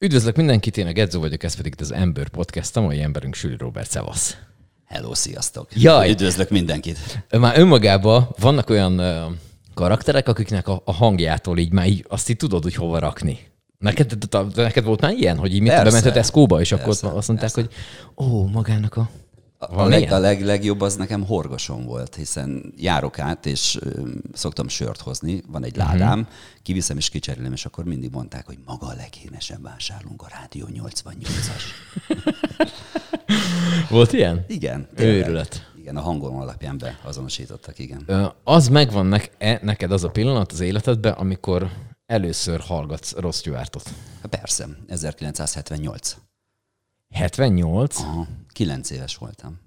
Üdvözlök mindenkit, én a Gedzo vagyok, ez pedig az Ember Podcast, a mai emberünk Süli Robert, szevasz. Hello, sziasztok! Jaj. Üdvözlök mindenkit! Már önmagában vannak olyan ö, karakterek, akiknek a, a hangjától így már így azt így tudod, hogy hova rakni. Neked, de- de neked volt már ilyen, hogy így mit Persze. bemented Eszkóba, és akkor Persze, ott azt mondták, hogy ó, magának a... A, a, leg, a leg, legjobb az nekem horgosom volt, hiszen járok át, és ö, szoktam sört hozni, van egy ládám, kiviszem és kicserélem, és akkor mindig mondták, hogy maga a legénesebb vásárlunk a Rádió 88-as. Volt ilyen? Igen. tényleg. Őrület. Igen, a hangom alapján beazonosítottak, igen. Ö, Az megvan nek- e, neked az a pillanat az életedben, amikor először hallgatsz Ross Stewartot. Persze, 1978. 78? Aha, 9 éves voltam.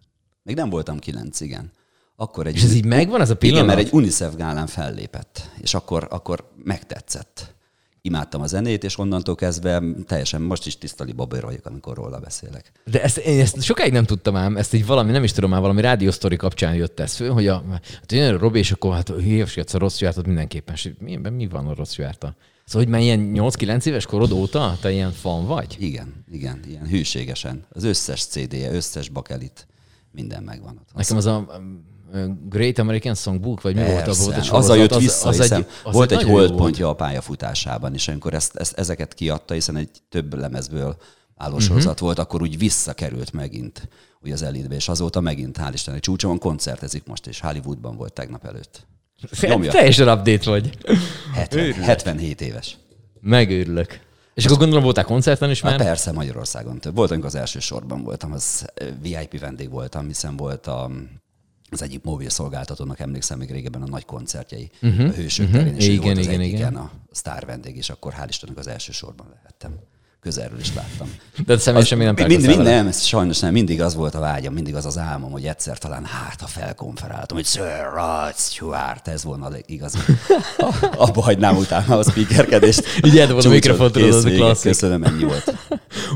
Még nem voltam 9, igen. Akkor egy És ez így megvan, ez a pillanat? Igen, mert egy UNICEF gálán fellépett, és akkor, akkor megtetszett. Imádtam a zenét, és onnantól kezdve teljesen most is tiszta libaber vagyok, amikor róla beszélek. De ezt, én ezt sokáig nem tudtam ám, ezt így valami, nem is tudom már, valami rádiósztori kapcsán jött ez föl, hogy a, hát jön a Robi, és akkor hát hívsgatsz a rossz Stewartot mindenképpen. És mi, mi van a rossz Stewart Szóval, hogy már ilyen 8-9 éves korod óta te ilyen fan vagy? Igen, igen, ilyen hűségesen. Az összes CD-je, összes bakelit, minden megvan ott. Nekem az a um, Great American Songbook, vagy mi volt abban volt a Persze, azzal sorozat, jött az- vissza, az az volt egy jó volt. holdpontja a pályafutásában, és amikor ezt, ezt, ezeket kiadta, hiszen egy több lemezből álló Mhm. sorozat volt, akkor úgy visszakerült megint ugye az elitbe, és azóta megint, hál' Istennek, csúcson koncertezik most, és Hollywoodban volt tegnap előtt. Nyomja. Teljesen update vagy. 70, 77 éves. Megőrülök. És akkor gondolom voltál koncerten is Már már? persze Magyarországon több. Volt, amikor az első sorban voltam, az VIP vendég voltam, hiszen volt a, az egyik mobil szolgáltatónak, emlékszem még régebben a nagy koncertjei, uh-huh, a Hősök uh-huh. terén, és Igen, volt az igen, igen. a sztár vendég, és akkor hál' Istennek az első sorban lehettem. Közelről is láttam. De személyesen még nem mind, mind, nem, ez sajnos nem, mindig az volt a vágyam, mindig az az álmom, hogy egyszer talán hát, ha felkonferáltam, hogy Sir Rod Stewart, ez volna a igazi. Abba hagynám utána a speakerkedést. Így eldobod a mikrofont, tudod, klasszik. Köszönöm, ennyi volt.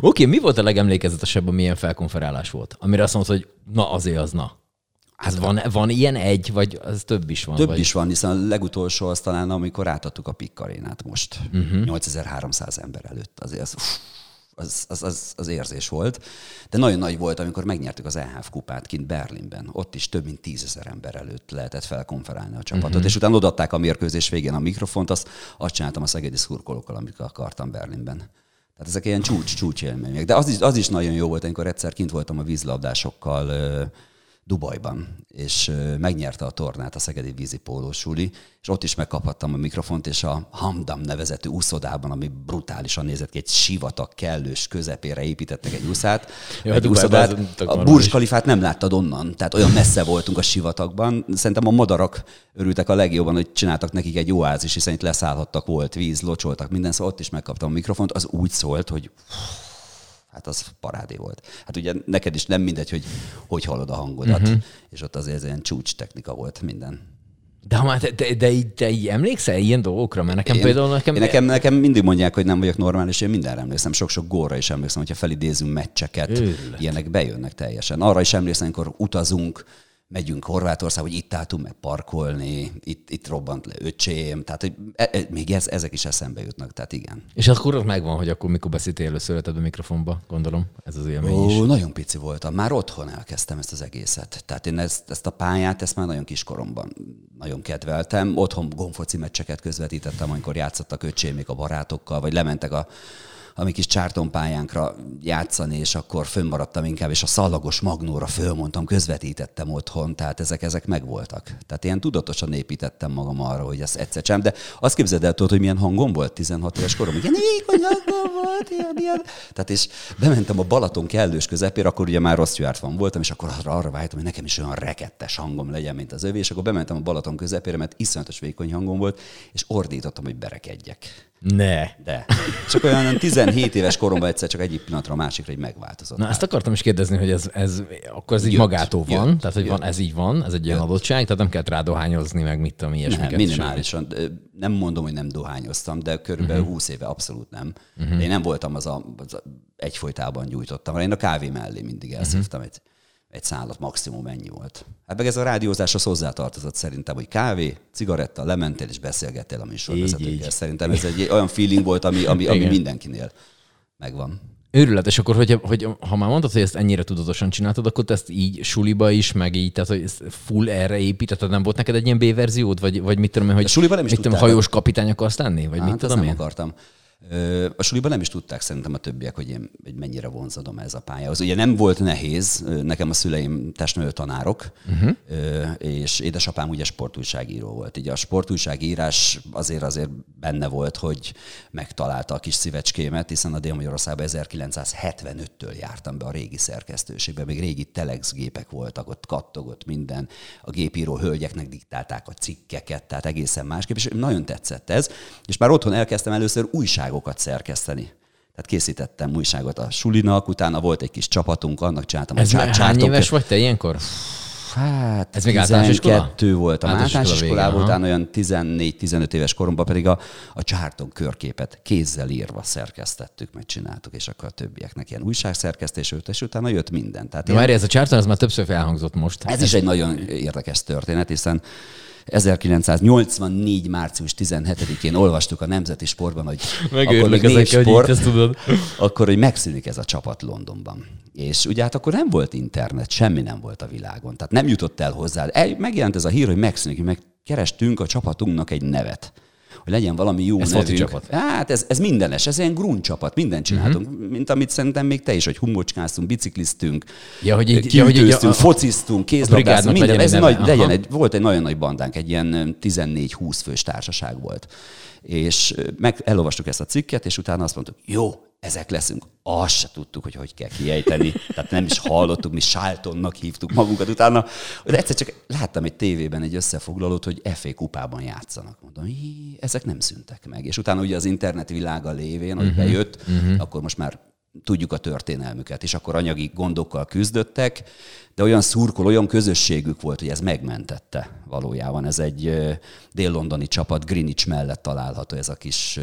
Oké, mi volt a legemlékezetesebb, amilyen felkonferálás volt? Amire azt mondod, hogy na azért az na. Hát van, van ilyen egy, vagy az több is van? Több vagy? is van, hiszen a legutolsó az talán, amikor átadtuk a Pikkarénát most, Mhm. uh-huh. 8300 ember előtt. Azért az, az, az, az, az érzés volt. De nagyon nagy volt, amikor megnyertük az EHF kupát kint Berlinben. Ott is több mint tízezer ember előtt lehetett felkonferálni a csapatot. Mhm. Uh-huh. És utána odaadták a mérkőzés végén a mikrofont, azt, azt csináltam a szegedi szurkolókkal, amit akartam Berlinben. Tehát ezek ilyen csúcs, csúcs élmények. De az is, az is nagyon jó volt, amikor egyszer kint voltam a vízlabdásokkal Dubajban, és megnyerte a tornát a Szegedi vízipólósuli, és ott is megkaphattam a mikrofont, és a Hamdam nevezetű úszodában, ami brutálisan nézett ki, egy sivatag kellős közepére építettek egy úszát, Jó, egy úszodát. A. Burj Khalifát nem láttad onnan, tehát olyan messze voltunk a sivatagban. Szerintem a madarak örültek a legjobban, hogy csináltak nekik egy oázis, hiszen itt leszállhattak, volt víz, locsoltak, minden, szóval ott is megkaptam a mikrofont, az úgy szólt, hogy hát az parádé volt. Hát ugye neked is nem mindegy, hogy hogy hallod a hangodat, uh-huh. és ott azért ez ilyen csúcs technika volt minden. De, már te, de, de, így- így emlékszel ilyen dolgokra? Mert nekem Én, például nekem... én nekem, nekem mindig mondják, hogy nem vagyok normális, én mindenre emlékszem, sok-sok gólra is emlékszem, hogyha felidézünk meccseket, Őrület. ilyenek bejönnek teljesen. Arra is emlékszem, amikor utazunk, megyünk Horvátországba, hogy itt álltunk meg parkolni, itt, itt robbant le öcsém, tehát hogy e, e, még ez, ezek is eszembe jutnak, tehát igen. És akkor ott megvan, hogy akkor mikor beszéltél először a mikrofonba, gondolom. Ez az élmény is. Ó, nagyon pici voltam. Már otthon elkezdtem ezt az egészet. Tehát én ezt, ezt a pályát, ezt már nagyon kiskoromban nagyon kedveltem. Otthon gomfoci meccseket közvetítettem, amikor játszottak öcsémék a barátokkal, vagy lementek a, a mi kis csártonpályánkra játszani, és akkor fönnmaradtam inkább, és a szallagos magnóra fölmondtam, közvetítettem otthon, tehát ezek, ezek megvoltak. Tehát ilyen tudatosan építettem magam arra, hogy ezt egyszer sem, de azt képzeld el, tudod, hogy milyen hangom volt 16 éves korom, ilyen vékony hangom volt, ilyen, ilyen. Tehát és bementem a Balaton kellős közepére, akkor ugye már rossz van voltam, és akkor arra, arra vágytam, hogy nekem is olyan rekettes hangom legyen, mint az övé, és akkor bementem a Balaton közepére, mert iszonyatos vékony hangom volt, és ordítottam, hogy berekedjek. Ne. De. Csak olyan 17 éves koromban egyszer csak egyik pillanatra a másikra így megváltozott. Na, ezt akartam is kérdezni, hogy ez, ez akkor ez így Jött, magától van, jött, tehát hogy van, ez így van, ez egy ilyen adottság, tehát nem kell rádohányozni, meg mit tudom, ilyesmiket. Nem, minimálisan. Ö, Nem mondom, hogy nem dohányoztam, de körülbelül uh-huh. 20 éve abszolút nem. Uh-huh. Én nem voltam az a, az a egyfolytában gyújtottam, én a kávé mellé mindig elszívtam uh-huh. egy, egy szállat, maximum ennyi volt. Hát meg ez a rádiózáshoz hozzátartozott szerintem, hogy kávé, cigaretta, lementél és beszélgettél a műsorvezetőkkel. Szerintem ez egy olyan feeling volt, ami, ami, ami Igen. mindenkinél megvan. Őrületes, akkor hogy, hogy ha már mondtad, hogy ezt ennyire tudatosan csináltad, akkor te ezt így suliba is, meg így, tehát hogy ezt full erre építetted, nem volt neked egy ilyen B-verziód, vagy, vagy mit tudom én, hogy A suliba nem is mit tudom, hajós kapitány akarsz lenni, vagy Hát, mit tudom nem én? akartam. A suliban nem is tudták szerintem a többiek, hogy én hogy mennyire vonzadom ez a pályához. Ugye nem volt nehéz, nekem a szüleim testnövő tanárok, uh-huh. és édesapám ugye sportújságíró volt. Így a sportújságírás azért azért benne volt, hogy megtalálta a kis szívecskémet, hiszen a Dél-Magyarországban 1975-től jártam be a régi szerkesztőségbe, még régi telex gépek voltak, ott kattogott minden, a gépíró hölgyeknek diktálták a cikkeket, tehát egészen másképp, és nagyon tetszett ez, és már otthon elkezdtem először újságokat szerkeszteni. Tehát készítettem újságot a sulinak, utána volt egy kis csapatunk, annak csináltam Ez a hány csártok- éves vagy te ilyenkor? Hát, Ez még általános iskola? 12 volt a Általános iskola iskolában, aha. utána olyan 14-15 éves koromban pedig a, a csárton körképet kézzel írva szerkesztettük, meg csináltuk, és akkor a többieknek ilyen újságszerkesztés volt, és utána jött minden. Tehát De ilyen- várj, ez a csárton, ez már többször felhangzott most. ez is egy nagyon érdekes történet, hiszen 1984. március 17-én olvastuk a Nemzeti Sportban, hogy akkor még névsport, ezt tudod. akkor, hogy megszűnik ez a csapat Londonban. És ugye hát akkor nem volt internet, semmi nem volt a világon. Tehát nem jutott el hozzá. El, megjelent ez a hír, hogy megszűnik, meg kerestünk a csapatunknak egy nevet hogy legyen valami jó Ez nevünk. csapat. Hát ez, ez mindenes, ez ilyen grún csapat, mindent csináltunk, uh-huh. mint amit szerintem még te is, hogy humocskáztunk, bicikliztünk, Ja, hogy így- ja, hogy így a- fociztunk, kézlabdáztunk, minden. Ez nagy, neve. legyen Aha. egy, volt egy nagyon nagy bandánk, egy ilyen 14-20 fős társaság volt. És meg elolvastuk ezt a cikket, és utána azt mondtuk, jó, ezek leszünk. Azt se tudtuk, hogy hogy kell kiejteni. Tehát nem is hallottuk, mi Sáltonnak hívtuk magunkat utána. De egyszer csak láttam egy tévében egy összefoglalót, hogy FA kupában játszanak. Mondom, "Hí, ezek nem szűntek meg. És utána ugye az internet világa lévén, hogy bejött, akkor most már tudjuk a történelmüket, és akkor anyagi gondokkal küzdöttek, de olyan szurkol, olyan közösségük volt, hogy ez megmentette valójában. Ez egy dél-londoni csapat, Greenwich mellett található ez a kis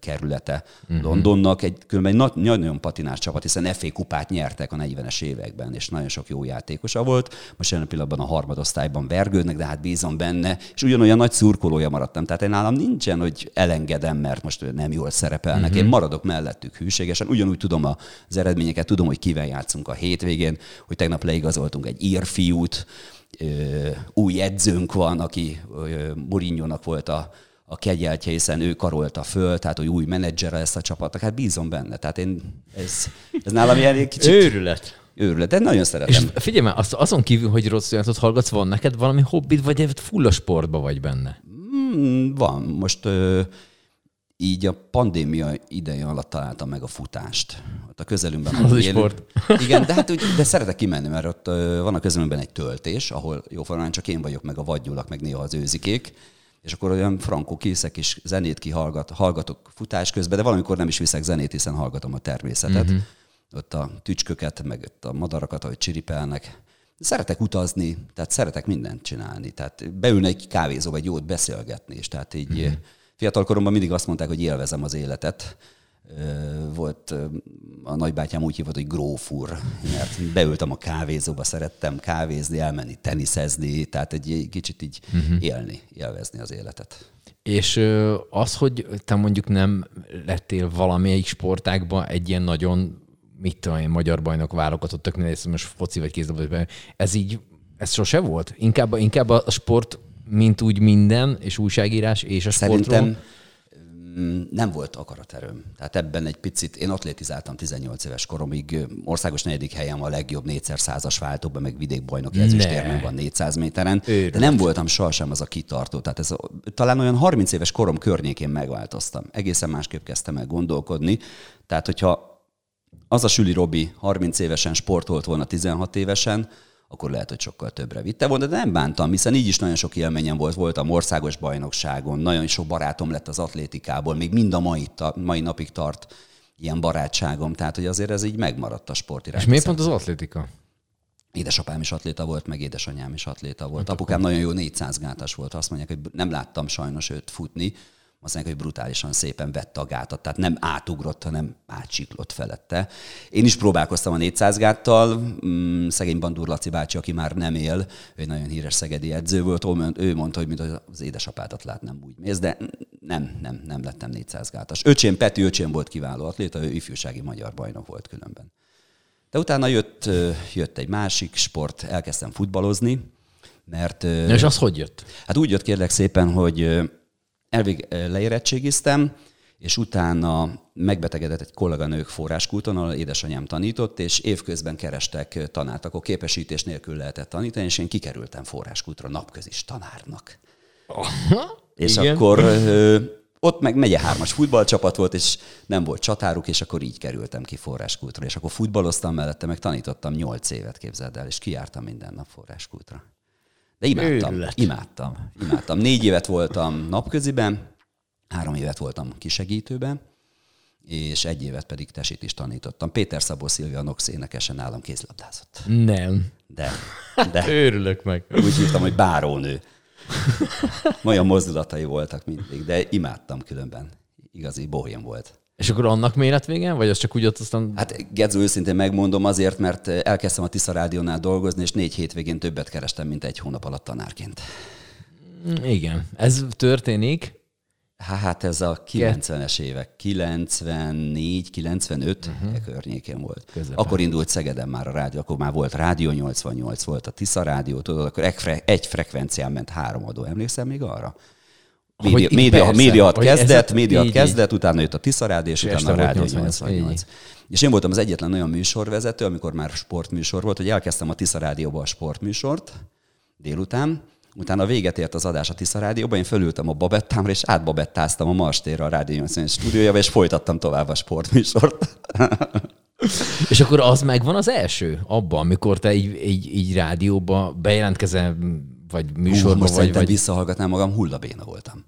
kerülete uh-huh. Londonnak. Egy, különben egy nagy- nagyon patinás csapat, hiszen FA kupát nyertek a 40-es években, és nagyon sok jó játékosa volt. Most jelen pillanatban a harmadosztályban vergődnek, de hát bízom benne, és ugyanolyan nagy szurkolója maradtam. Tehát én nálam nincsen, hogy elengedem, mert most nem jól szerepelnek. Uh-huh. Én maradok mellettük hűségesen, ugyanúgy tudom az eredményeket, tudom, hogy kivel játszunk a hétvégén, hogy tegnap leigazoltunk egy ö, új edzőnk van, aki Mourinho-nak volt a, a kegyeltje, hiszen ő karolta föl, tehát hogy új menedzsere ezt a csapatnak. Hát bízom benne. Tehát én, ez, ez nálam ilyen kicsit Őrület. őrület, de nagyon És szeretem. figyelj már, azon kívül, hogy rossz játot hallgatsz, van neked valami hobbid, vagy full a sportba vagy benne? Hmm, van. Most ö, így a pandémia ideje alatt találtam meg a futást. Ott a közelünkben. Az is élünk. sport. Igen, de hát úgy, de szeretek kimenni, mert ott van a közelünkben egy töltés, ahol jóformán csak én vagyok, meg a vadgyulak, meg néha az őzikék, és akkor olyan frankó készek is zenét kihallgat, hallgatok futás közben, de valamikor nem is viszek zenét, hiszen hallgatom a természetet. Uh-huh. Ott a tücsköket, meg ott a madarakat, ahogy csiripelnek. Szeretek utazni, tehát szeretek mindent csinálni. Tehát beülni egy kávézóba, egy jót beszélgetni, és tehát így uh-huh. Fiatal koromban mindig azt mondták, hogy élvezem az életet. Volt a nagybátyám úgy hívott, hogy grófúr, mert beültem a kávézóba, szerettem kávézni, elmenni teniszezni, tehát egy kicsit így uh-huh. élni, élvezni az életet. És az, hogy te mondjuk nem lettél valamelyik sportágban egy ilyen nagyon, mit tudom én, magyar bajnok válogatott, tök mindegy, most foci vagy kézlabda, ez így, ez sose volt? Inkább, inkább a sport, mint úgy minden, és újságírás, és a? Szerintem mm, nem volt akaraterőm. Tehát ebben egy picit, én atlétizáltam 18 éves koromig, országos negyedik helyen a legjobb négyszer százas váltóban, meg vidékbajnoki ezüstérmem van 400 méteren, Őrület. de nem voltam sohasem az a kitartó. Tehát ez talán olyan 30 éves korom környékén megváltoztam. Egészen másképp kezdtem el gondolkodni. Tehát, hogyha az a Süli Robi 30 évesen sportolt volna 16 évesen, akkor lehet, hogy sokkal többre vitte volna, de nem bántam, hiszen így is nagyon sok élményem volt, voltam országos bajnokságon, nagyon sok barátom lett az atlétikából, még mind a mai, mai napig tart ilyen barátságom, tehát hogy azért ez így megmaradt a sport És miért pont az atlétika? Édesapám is atléta volt, meg édesanyám is atléta volt. Apukám nagyon jó 400 gátas volt, azt mondják, hogy nem láttam sajnos őt futni, azt mondják, hogy brutálisan szépen vette a gátat, tehát nem átugrott, hanem átsiklott felette. Én is próbálkoztam a 400 gáttal, mm, szegény Bandúr Laci bácsi, aki már nem él, ő egy nagyon híres szegedi edző volt, ő mondta, hogy mint az édesapádat látnám úgy mész, de nem, nem, nem lettem 400 gátas. Öcsém, Peti öcsém volt kiváló atléta, ő ifjúsági magyar bajnok volt különben. De utána jött, jött egy másik sport, elkezdtem futballozni, mert... Na és az hogy jött? Hát úgy jött kérlek szépen, hogy elvég leérettségiztem, és utána megbetegedett egy kolléganők forráskúton, ahol édesanyám tanított, és évközben kerestek tanárt, akkor képesítés nélkül lehetett tanítani, és én kikerültem forráskútra napközis tanárnak. Aha, és igen. akkor ott meg megye hármas futballcsapat volt, és nem volt csatáruk, és akkor így kerültem ki forráskútra. És akkor futballoztam mellette, meg tanítottam nyolc évet, képzeld el, és kiártam minden nap forráskútra. De imádtam, Őrület. imádtam, imádtam. Négy évet voltam napköziben, három évet voltam kisegítőben, és egy évet pedig tesit is tanítottam. Péter Szabó Szilvia Nox énekesen nálam kézlabdázott. Nem. De. de Örülök meg. Úgy hívtam, hogy bárónő. Olyan mozdulatai voltak mindig, de imádtam különben. Igazi bohém volt. És akkor annak méret végen, vagy az csak úgy ott aztán... Hát Gedzó őszintén megmondom azért, mert elkezdtem a Tisza Rádiónál dolgozni, és négy hétvégén többet kerestem, mint egy hónap alatt tanárként. Igen. Ez történik? Hát ez a 90-es évek, 94, 95 uh-huh. környékén volt. Közepen. Akkor indult Szegeden már a rádió, akkor már volt Rádió 88, volt a Tisza Rádió, tudod, akkor egy, fre- egy frekvencián ment három adó. Emlékszel még arra? Média, média, médiat kezdett, médiat kezdett, utána jött a Tisza Rádió, és, és utána a Rádió 88. 88. És én voltam az egyetlen olyan műsorvezető, amikor már sportműsor volt, hogy elkezdtem a Tisza Rádióba a sportműsort délután, Utána véget ért az adás a Tisza Rádióban, én fölültem a babettámra, és átbabettáztam a Marstérre a Rádió 88 stúdiójába, és folytattam tovább a sportműsort. és akkor az megvan az első abban, amikor te így, így, így rádióba bejelentkezel, vagy műsorban, Hú, vagy... vagy... visszahallgatnám magam, hullabéna voltam.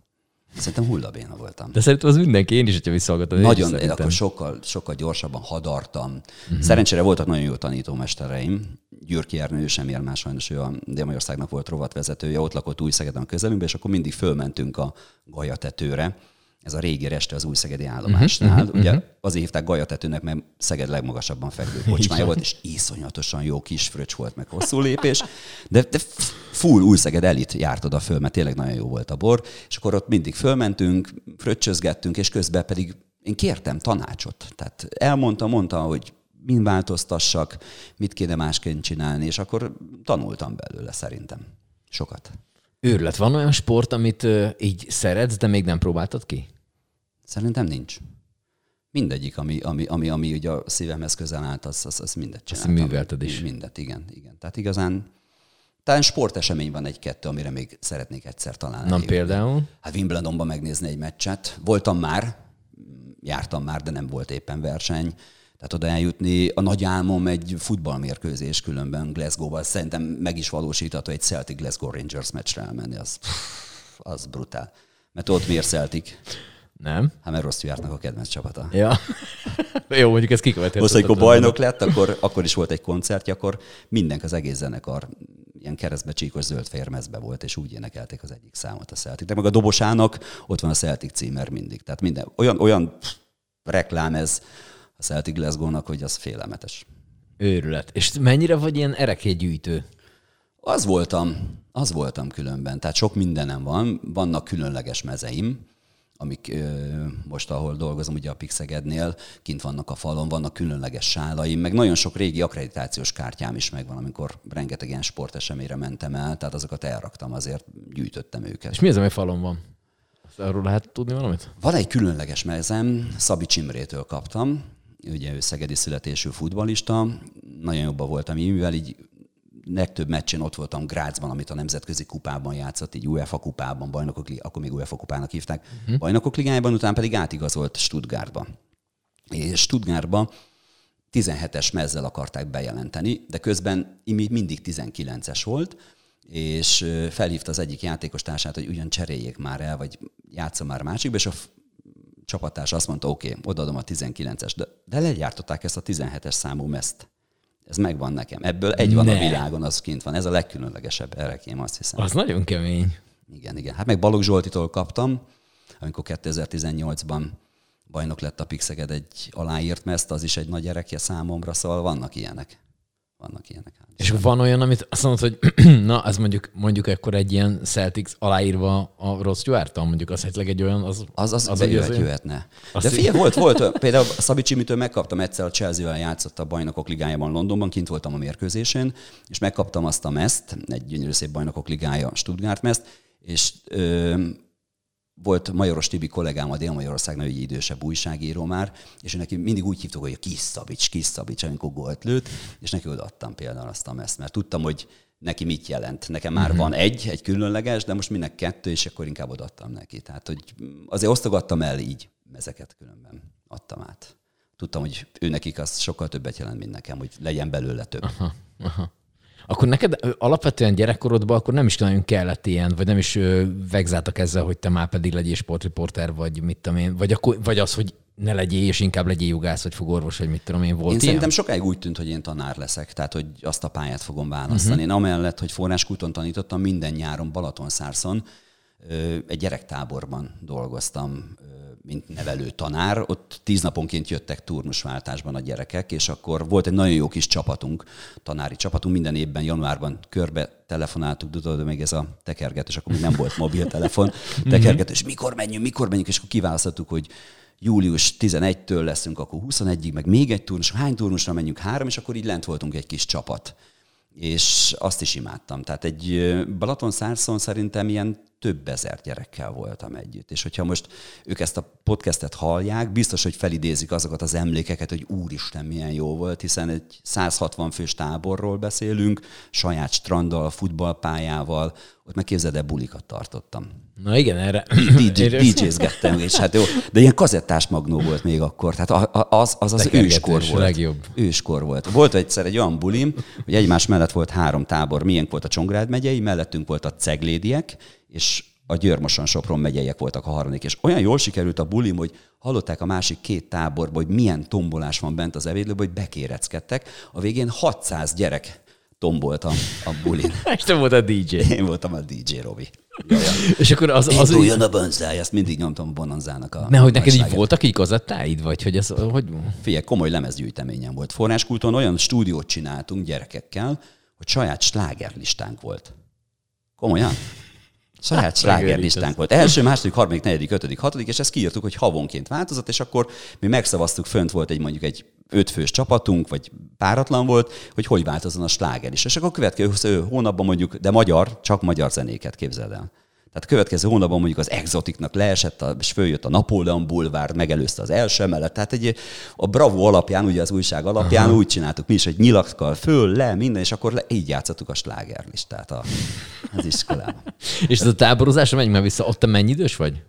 Szerintem hullabéna voltam. De szerintem az mindenki, én is, hogyha visszahallgatom. Nagyon, én, én akkor sokkal, sokkal gyorsabban hadartam. Uh-huh. Szerencsére voltak nagyon jó tanítómestereim. Gyürki Ernő sem él már sajnos, ő a Dél-Magyarországnak volt rovatvezetője, ott lakott új Szegeden a közelünkben, és akkor mindig fölmentünk a Gajatetőre, ez a régi reste az új szegedi állomásnál. Uh-huh, Ugye uh-huh. azért hívták Gajatetőnek, mert Szeged legmagasabban fekvő kocsmája volt, és iszonyatosan jó kis fröccs volt, meg hosszú lépés. De, de full új Szeged elit járt oda föl, mert tényleg nagyon jó volt a bor. És akkor ott mindig fölmentünk, fröccsözgettünk, és közben pedig én kértem tanácsot. Tehát elmondta, mondta, hogy mind változtassak, mit kéne másként csinálni, és akkor tanultam belőle szerintem. Sokat. Őrület. Van olyan sport, amit így szeretsz, de még nem próbáltad ki? Szerintem nincs. Mindegyik, ami, ami, ami, ami ugye a szívemhez közel állt, az, az, az mindet csináltam. Azt művelted is. Mindet, igen, igen. Tehát igazán talán sportesemény van egy-kettő, amire még szeretnék egyszer találni. Nem például? Hát Wimbledonban megnézni egy meccset. Voltam már, jártam már, de nem volt éppen verseny. Tehát oda eljutni, a nagy álmom egy futballmérkőzés különben Glasgow-val, szerintem meg is valósítható egy Celtic Glasgow Rangers meccsre elmenni, az, az brutál. Mert ott miért Celtic? Nem. Hát mert rossz jártnak a kedvenc csapata. Ja. Jó, mondjuk ez kikövetett. Most, amikor bajnok lett, akkor, akkor is volt egy koncertje, akkor mindenki az egész zenekar ilyen keresztbe csíkos zöld férmezbe volt, és úgy énekelték az egyik számot a Celtic. De meg a dobosának ott van a Celtic címer mindig. Tehát minden, olyan, olyan reklám ez, a Celtic Glasgow-nak, hogy az félelmetes. Őrület. És mennyire vagy ilyen erekégyűjtő? Az voltam, az voltam különben. Tehát sok mindenem van, vannak különleges mezeim, amik most, ahol dolgozom, ugye a Pixegednél, kint vannak a falon, vannak különleges sálaim, meg nagyon sok régi akkreditációs kártyám is megvan, amikor rengeteg ilyen sporteseményre mentem el, tehát azokat elraktam, azért gyűjtöttem őket. És mi az, ami falon van? Arról lehet tudni valamit? Van egy különleges mezem, Szabi Csimrétől kaptam, ugye ő szegedi születésű futbalista, nagyon jobban voltam így, mivel így legtöbb meccsén ott voltam Grácsban, amit a nemzetközi kupában játszott, így UEFA kupában, bajnokok, akkor még UEFA kupának hívták, uh-huh. bajnokok ligájában, utána pedig átigazolt Stuttgartba. És Stuttgartba 17-es mezzel akarták bejelenteni, de közben mindig 19-es volt, és felhívta az egyik játékos társát, hogy ugyan cseréljék már el, vagy játszom már másikba, és a csapattárs azt mondta, oké, okay, odaadom a 19-es, de, de legyártották ezt a 17-es számú meszt. Ez megvan nekem. Ebből egy van ne. a világon, az kint van. Ez a legkülönlegesebb erekém, azt hiszem. Az nagyon kemény. Igen, igen. Hát meg Balogh Zsoltitól kaptam, amikor 2018-ban bajnok lett a Pixeged egy aláírt meszt, az is egy nagy erekje számomra, szóval vannak ilyenek. Vannak ilyenek. És van olyan, amit azt mondod, hogy na, ez mondjuk, mondjuk akkor egy ilyen Celtics aláírva a Ross stewart mondjuk az esetleg egy olyan, az az, az, az, jöhet, az jöhetne. Azt De figyelj, volt, volt, például Szabi Csimitől megkaptam egyszer a Chelsea-vel játszott a bajnokok ligájában Londonban, kint voltam a mérkőzésén, és megkaptam azt a meszt, egy gyönyörű szép bajnokok ligája Stuttgart meszt, és ö, volt Majoros Tibi kollégám, a Dél-Magyarországnál egy idősebb újságíró már, és neki mindig úgy hívtuk, hogy a kis Szabics, kis Szabics, amikor gólt lőtt, és neki odaadtam például azt a meszt, mert tudtam, hogy neki mit jelent. Nekem már uh-huh. van egy, egy különleges, de most minek kettő, és akkor inkább odaadtam neki. Tehát, hogy azért osztogattam el így ezeket különben, adtam át. Tudtam, hogy ő nekik az sokkal többet jelent, mint nekem, hogy legyen belőle több. Aha, aha akkor neked alapvetően gyerekkorodban akkor nem is nagyon kellett ilyen, vagy nem is vegzáltak ezzel, hogy te már pedig legyél sportriporter, vagy mit tudom én, vagy, akkor, vagy az, hogy ne legyél, és inkább legyél jogász, vagy fogorvos, vagy mit tudom én, volt Én ilyen? szerintem sokáig úgy tűnt, hogy én tanár leszek, tehát hogy azt a pályát fogom választani. Uh-huh. Én amellett, hogy forráskúton tanítottam, minden nyáron Balatonszárszon egy gyerektáborban dolgoztam mint nevelő tanár, ott tíz naponként jöttek turnusváltásban a gyerekek, és akkor volt egy nagyon jó kis csapatunk, tanári csapatunk, minden évben januárban körbe telefonáltuk, tudod, még ez a tekergetős, akkor még nem volt mobiltelefon, mhm. tekergetős, mikor menjünk, mikor menjünk, és akkor kiválasztottuk, hogy július 11-től leszünk, akkor 21-ig, meg még egy turnus, hány turnusra menjünk? Három, és akkor így lent voltunk egy kis csapat. És azt is imádtam. Tehát egy Balaton Szárszon szerintem ilyen több ezer gyerekkel voltam együtt. És hogyha most ők ezt a podcastet hallják, biztos, hogy felidézik azokat az emlékeket, hogy úristen, milyen jó volt, hiszen egy 160 fős táborról beszélünk, saját stranddal, futballpályával, ott meg képzeld el, bulikat tartottam. Na igen, erre... DJ-zgettem, és hát jó, de ilyen kazettás magnó volt még akkor, tehát az az, az őskor volt. Legjobb. Őskor volt. Volt egyszer egy olyan bulim, hogy egymás mellett volt három tábor, milyen volt a Csongrád megyei, mellettünk volt a Ceglédiek, és a Györmoson Sopron megyeiek voltak a harmadik, és olyan jól sikerült a bulim, hogy hallották a másik két táborból, hogy milyen tombolás van bent az evédlőben, hogy bekéreckedtek. A végén 600 gyerek tomboltam a bulin. és te volt a DJ. Én voltam a DJ, Robi. Jaja. És akkor az... az Induljon a bonzáj, ezt mindig nyomtam a bonanzának a... Ne, hogy neked így voltak így kazettáid, vagy hogy ez... Hogy... Figyelj, komoly lemezgyűjteményem volt. Forráskulton olyan stúdiót csináltunk gyerekekkel, hogy saját slágerlistánk volt. Komolyan? Saját hát, slágerlistánk volt. Első, második, harmadik, negyedik, ötödik, hatodik, és ezt kiírtuk, hogy havonként változott, és akkor mi megszavaztuk, fönt volt egy mondjuk egy ötfős csapatunk, vagy páratlan volt, hogy hogy változzon a sláger is. És akkor a következő hónapban mondjuk, de magyar, csak magyar zenéket képzeld el. Tehát a következő hónapban mondjuk az Exotiknak leesett, a, és följött a Napóleon Bulvár, megelőzte az első emelet. Tehát egy, a Bravo alapján, ugye az újság alapján Aha. úgy csináltuk mi is, hogy nyilakkal föl, le, minden, és akkor le, így játszottuk a slágerlistát a, az iskolában. és ez a táborozásra menjünk már vissza, ott te mennyi idős vagy?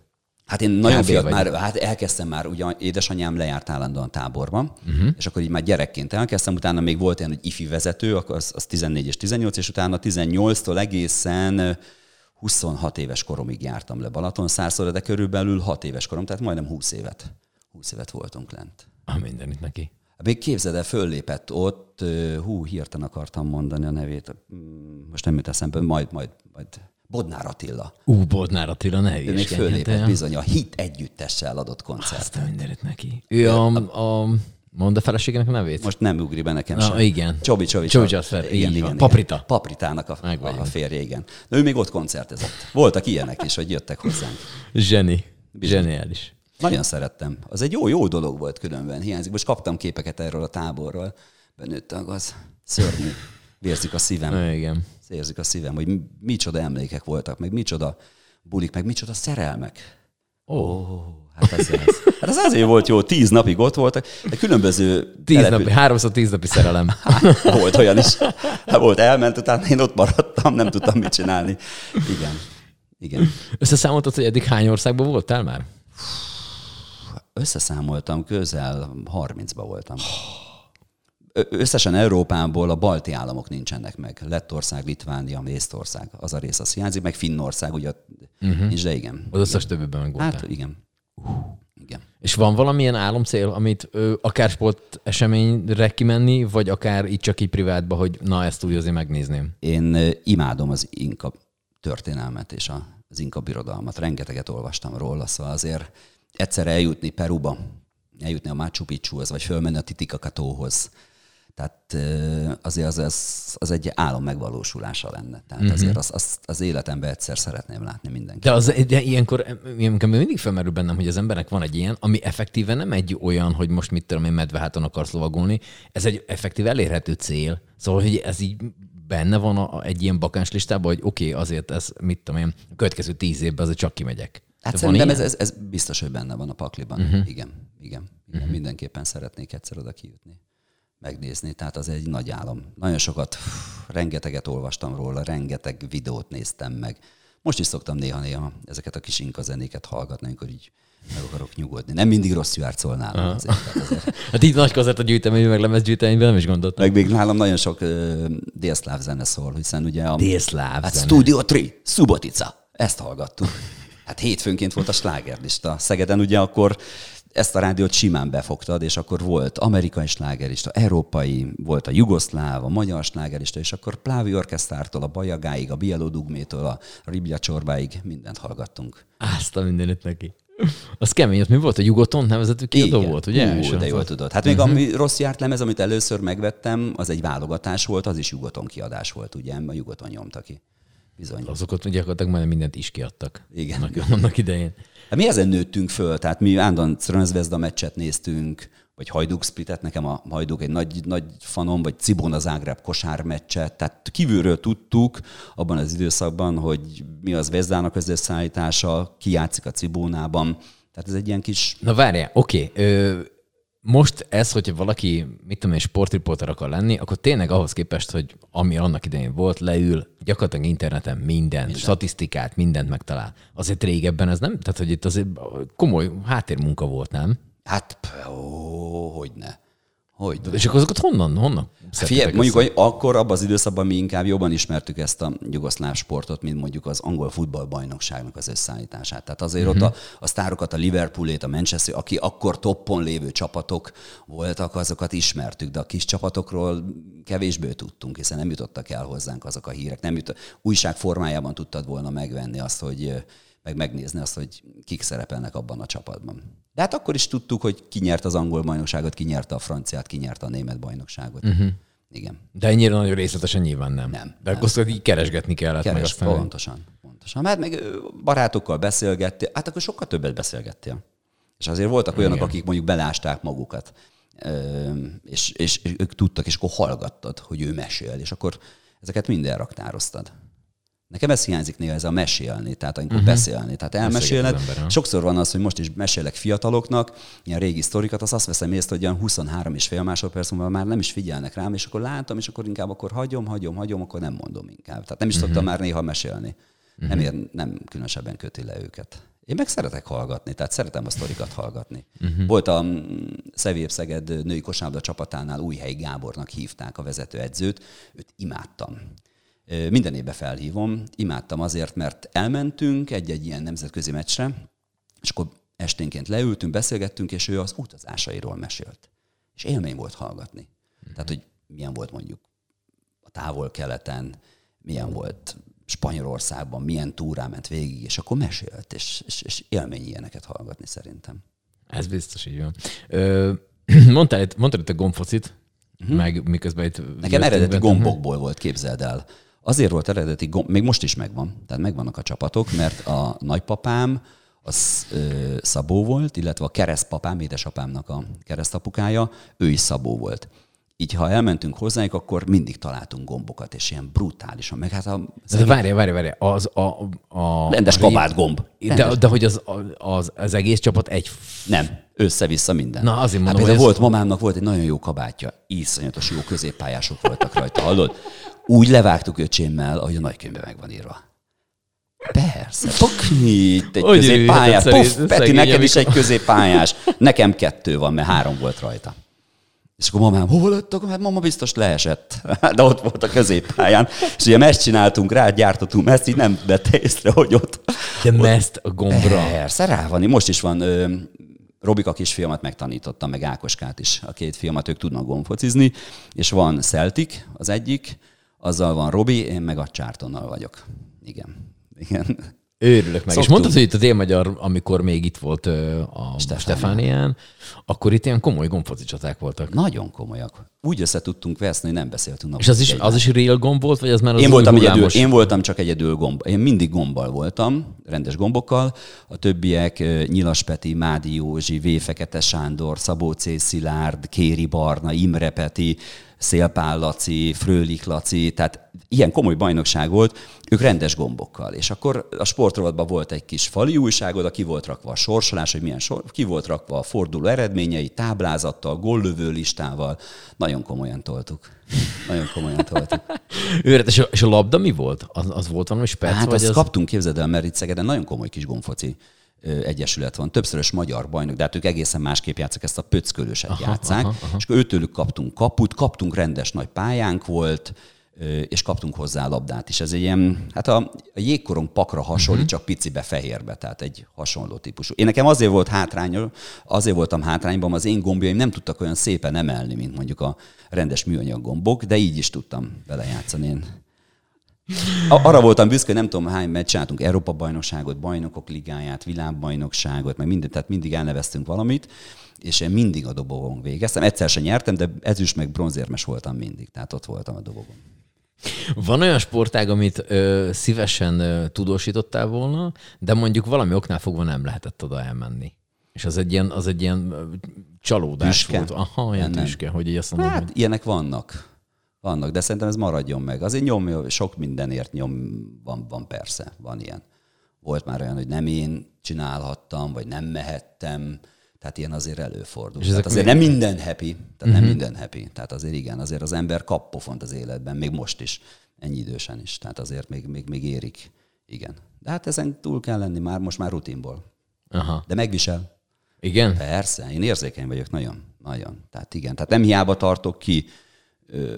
Hát én nagyon fiatal, már, hát elkezdtem már, ugye édesanyám lejárt állandóan táborban, uh-huh. és akkor így már gyerekként elkezdtem, utána még volt ilyen, hogy ifi vezető, az, az 14 és 18, és utána 18-tól egészen 26 éves koromig jártam le Balatonszárszóra, de körülbelül 6 éves korom, tehát majdnem 20 évet. 20 évet voltunk lent. A mindenit neki. Még képzeld el, föllépett ott, hú, hirtelen akartam mondani a nevét, most nem jut eszembe, majd, majd, majd Bodnár Attila. Ú, Bodnár Attila, ne Ő még föllépett bizony, a Hit együttessel adott koncert. Azt mindenit neki. Ő a, a, a Mondd a feleségének a nevét? Most nem ugri be nekem Na, sem. igen. Csobi, Csobi. Csobi Jasper, igen, igen, igen, Paprita. Papritának a, a férje, igen. De ő még ott koncertezett. Voltak ilyenek is, hogy jöttek hozzánk. Zseni. Zseniális. Nagyon szerettem. Az egy jó, jó dolog volt különben. Hiányzik. Most kaptam képeket erről a táborról. Benőtt az szörnyű. Vérzik a szívem. Na, igen. Érzik a szívem, hogy micsoda emlékek voltak, meg micsoda bulik, meg micsoda szerelmek. Ó, oh. Hát ez, ez. Hát ez azért volt jó, tíz napig ott voltak, de különböző... Tíz települ... napi, háromszor tíz napi szerelem. Hát, volt olyan is. Hát volt, elment, utána én ott maradtam, nem tudtam mit csinálni. Igen. Igen. Összeszámoltad, hogy eddig hány országban voltál már? Összeszámoltam, közel 30-ba voltam. Összesen Európából a balti államok nincsenek meg. Lettország, Litvánia, Észtország, az a rész az hiányzik, meg Finnország, ugye uh-huh. nincs, de igen. Az összes többiben meg voltál. Hát igen. És van valamilyen álomcél, amit ö, akár sport eseményre kimenni, vagy akár itt csak így privátba, hogy na, ezt úgy azért megnézném? Én imádom az inka történelmet és az inka birodalmat. Rengeteget olvastam róla, szóval azért egyszer eljutni Peruba, eljutni a Machu Picchuhoz, vagy fölmenni a Titicacatohoz, tehát azért az, az, az egy álom megvalósulása lenne. Tehát uh-huh. azért az, az, az életemben egyszer szeretném látni mindenki. De, az, de ilyenkor, ilyenkor mindig felmerül bennem, hogy az embernek van egy ilyen, ami effektíven nem egy olyan, hogy most mit tudom én, medveháton akarsz lovagolni, ez egy effektív elérhető cél. Szóval, hogy ez így benne van a, egy ilyen bakáns listában, hogy oké, okay, azért ez, mit tudom én, a következő tíz évben azért csak kimegyek. Hát De szerintem ez, ez, ez, biztos, hogy benne van a pakliban. Uh-huh. Igen, igen. igen. Uh-huh. Mindenképpen szeretnék egyszer oda kijutni megnézni. Tehát az egy nagy álom. Nagyon sokat, rengeteget olvastam róla, rengeteg videót néztem meg. Most is szoktam néha-néha ezeket a kis inka zenéket hallgatni, amikor így meg akarok nyugodni. Nem mindig rossz járc szól nálam azért. azért. hát így nagy kozert a gyűjtemény, meg lemezgyűjteményben nem is gondoltam. Meg még nálam nagyon sok uh, délszláv zene szól, hiszen ugye a... Délszláv hát Studio 3, Subotica. Ezt hallgattuk. Hát hétfőnként volt a slágerlista. Szegeden ugye akkor ezt a rádiót simán befogtad, és akkor volt amerikai slágerista, európai, volt a jugoszláv, a magyar slágerista, és akkor Plávi Orkesztártól, a Bajagáig, a Bieló Dugmétől, a Ribja Csorbáig mindent hallgattunk. Azt a mindenit neki. Az kemény, az mi volt? A Jugoton nevezetű kiadó volt, ugye? Hú, de jól tudod. Hát még uh-huh. ami rossz járt lemez, amit először megvettem, az egy válogatás volt, az is Jugoton kiadás volt, ugye? A Jugoton nyomta ki. Bizony. Azokat gyakorlatilag majdnem mindent is kiadtak. Igen. Annak, annak idején. Hát mi ezen nőttünk föl, tehát mi állandóan Crönzvezda meccset néztünk, vagy Hajduk Splitet, nekem a Hajduk egy nagy, nagy fanom, vagy Cibona Zágráb kosár meccset, tehát kívülről tudtuk abban az időszakban, hogy mi az Vezdának az összeállítása, ki játszik a Cibónában, tehát ez egy ilyen kis... Na várjál, oké. Okay most ez, hogyha valaki, mit tudom én, sportriporter akar lenni, akkor tényleg ahhoz képest, hogy ami annak idején volt, leül, gyakorlatilag interneten minden, minden. statisztikát, mindent megtalál. Azért régebben ez nem, tehát hogy itt azért komoly háttérmunka volt, nem? Hát, ó, hogy ne. Hogy? És akkor azokat honnan? honnan Figyelj, mondjuk, hogy akkor abban az időszakban mi inkább jobban ismertük ezt a jugoszláv sportot, mint mondjuk az angol futballbajnokságnak az összeállítását. Tehát azért uh-huh. ott a, a sztárokat, a Liverpoolét, a Manchester, aki akkor toppon lévő csapatok voltak, azokat ismertük, de a kis csapatokról kevésbé tudtunk, hiszen nem jutottak el hozzánk azok a hírek. Nem jutott, újság formájában tudtad volna megvenni azt, hogy meg megnézni azt, hogy kik szerepelnek abban a csapatban. De hát akkor is tudtuk, hogy ki nyert az angol bajnokságot, ki nyerte a franciát, ki nyerte a német bajnokságot. Uh-huh. Igen. De ennyire nagyon részletesen nyilván nem. Nem. De akkor nem. így keresgetni kellett Keres, meg aztán. Pontosan. pontosan. Mert meg barátokkal beszélgettél, hát akkor sokkal többet beszélgettél. És azért voltak olyanok, Igen. akik mondjuk belásták magukat, és, és, és ők tudtak, és akkor hallgattad, hogy ő mesél, és akkor ezeket minden raktároztad. Nekem ez hiányzik néha, ez a mesélni, tehát amikor uh-huh. beszélni. Tehát elmesélned. Sokszor van az, hogy most is mesélek fiataloknak, ilyen régi sztorikat, az azt veszem észre, hogy olyan 23 és fél másodperc múlva már nem is figyelnek rám, és akkor látom, és akkor inkább akkor hagyom, hagyom, hagyom, akkor nem mondom inkább. Tehát nem is uh-huh. szoktam már néha mesélni. Uh-huh. Nem, ér, nem különösebben köti le őket. Én meg szeretek hallgatni, tehát szeretem a sztorikat hallgatni. Uh-huh. Volt a Szeged női kosárlabda csapatánál Újhelyi Gábornak hívták a vezetőedzőt, őt imádtam minden évben felhívom. Imádtam azért, mert elmentünk egy-egy ilyen nemzetközi meccsre, és akkor esténként leültünk, beszélgettünk, és ő az utazásairól mesélt. És élmény volt hallgatni. Mm-hmm. Tehát, hogy milyen volt mondjuk a távol-keleten, milyen volt Spanyolországban, milyen túrán ment végig, és akkor mesélt, és, és, és élmény ilyeneket hallgatni szerintem. Ez biztos így van. Ö, mondtál, mondtál itt a gombfocit, uh-huh. meg miközben itt... Nekem eredeti gombokból volt, képzeld el. Azért volt eredeti gomb, még most is megvan, tehát megvannak a csapatok, mert a nagypapám az ö, Szabó volt, illetve a keresztpapám, édesapámnak a keresztapukája, ő is Szabó volt. Így, ha elmentünk hozzájuk, akkor mindig találtunk gombokat, és ilyen brutálisan. Meg hát a... De várj, várj, várj, az a... a rendes kabát gomb. Rendes. De, de hogy az, az, az egész csapat egy... Nem, össze-vissza minden. Na, azért mondom, hát, hogy volt, mamámnak volt egy nagyon jó kabátja, iszonyatos jó középpályások voltak rajta, hallod? Úgy levágtuk öcsémmel, ahogy a nagykönyvben meg van írva. Persze, pokni, egy hogy középpályás. Pof, Peti, neked is egy középpályás. Nekem kettő van, mert három volt rajta. És akkor mamám, hol lett? Hát mama biztos leesett. De ott volt a középpályán. És ugye meszt csináltunk rá, gyártottunk meszt, így nem vette észre, hogy ott. De meszt a gombra. Persze, rá van. Most is van ö, Robika kisfiamat megtanítottam, meg Ákoskát is. A két fiamat ők tudnak gombfocizni. És van Celtic, az egyik, azzal van Robi, én meg a Csártonnal vagyok. Igen. Igen. Őrülök meg. És Szoktunk. mondtad, hogy itt a délmagyar, amikor még itt volt a Stefánián. Akkor itt ilyen komoly gombfoci csaták voltak. Nagyon komolyak. Úgy össze tudtunk veszni, hogy nem beszéltünk És az is, az is real gomb volt, vagy az már az Én voltam, egyedül, én voltam csak egyedül gomb. Én mindig gombbal voltam, rendes gombokkal. A többiek Nyilas Peti, Mádi Józsi, V. Fekete Sándor, Szabó C. Szilárd, Kéri Barna, Imre Peti, Szélpál Laci, Frölik Laci, tehát ilyen komoly bajnokság volt, ők rendes gombokkal. És akkor a sportrovatban volt egy kis fali újság, oda ki volt rakva a sorsolás, hogy milyen sor, ki volt rakva a forduló eredményei, táblázattal, góllövő listával. Nagyon komolyan toltuk. Nagyon komolyan toltuk. Őret, és, a, és a labda mi volt? Az, az volt valami spec? Hát vagy azt az... kaptunk, képzeld el, mert itt Szegeden nagyon komoly kis gomfoci egyesület van. Többszörös magyar bajnok, de hát ők egészen másképp játszak, ezt a pöckölöset aha, játszák. Aha, aha. És akkor őtőlük kaptunk kaput, kaptunk rendes nagy pályánk volt, és kaptunk hozzá labdát is. Ez egy ilyen, hát a, a jégkorong pakra hasonlít, uh-huh. csak picibe, fehérbe, tehát egy hasonló típusú. Én nekem azért volt hátrány, azért voltam hátrányban, az én gombjaim nem tudtak olyan szépen emelni, mint mondjuk a rendes műanyag gombok, de így is tudtam vele játszani. Én Arra voltam büszke, nem tudom hány meccs csináltunk, Európa bajnokságot, bajnokok ligáját, világbajnokságot, meg minden, tehát mindig elneveztünk valamit, és én mindig a dobogon végeztem. Egyszer sem nyertem, de ezüst meg bronzérmes voltam mindig, tehát ott voltam a dobogon. Van olyan sportág, amit ö, szívesen ö, tudósítottál volna, de mondjuk valami oknál fogva nem lehetett oda elmenni. És az egy ilyen, az egy ilyen csalódás Tüske? volt. Aha, Nem. tüske, hogy így azt mondom, Hát hogy ilyenek vannak. Vannak, de szerintem ez maradjon meg. Azért nyom, sok mindenért nyom van, van persze, van ilyen. Volt már olyan, hogy nem én csinálhattam, vagy nem mehettem, tehát ilyen azért előfordul. És Tehát azért mi- nem minden happy, tehát nem minden happy. Tehát azért igen, azért az ember kap pofont az életben, még most is, ennyi idősen is. Tehát azért még, még, még érik. Igen. De hát ezen túl kell lenni már, most már rutinból. aha. De megvisel. Igen? Persze, én érzékeny vagyok nagyon, nagyon. Tehát igen, tehát nem hiába tartok ki ö,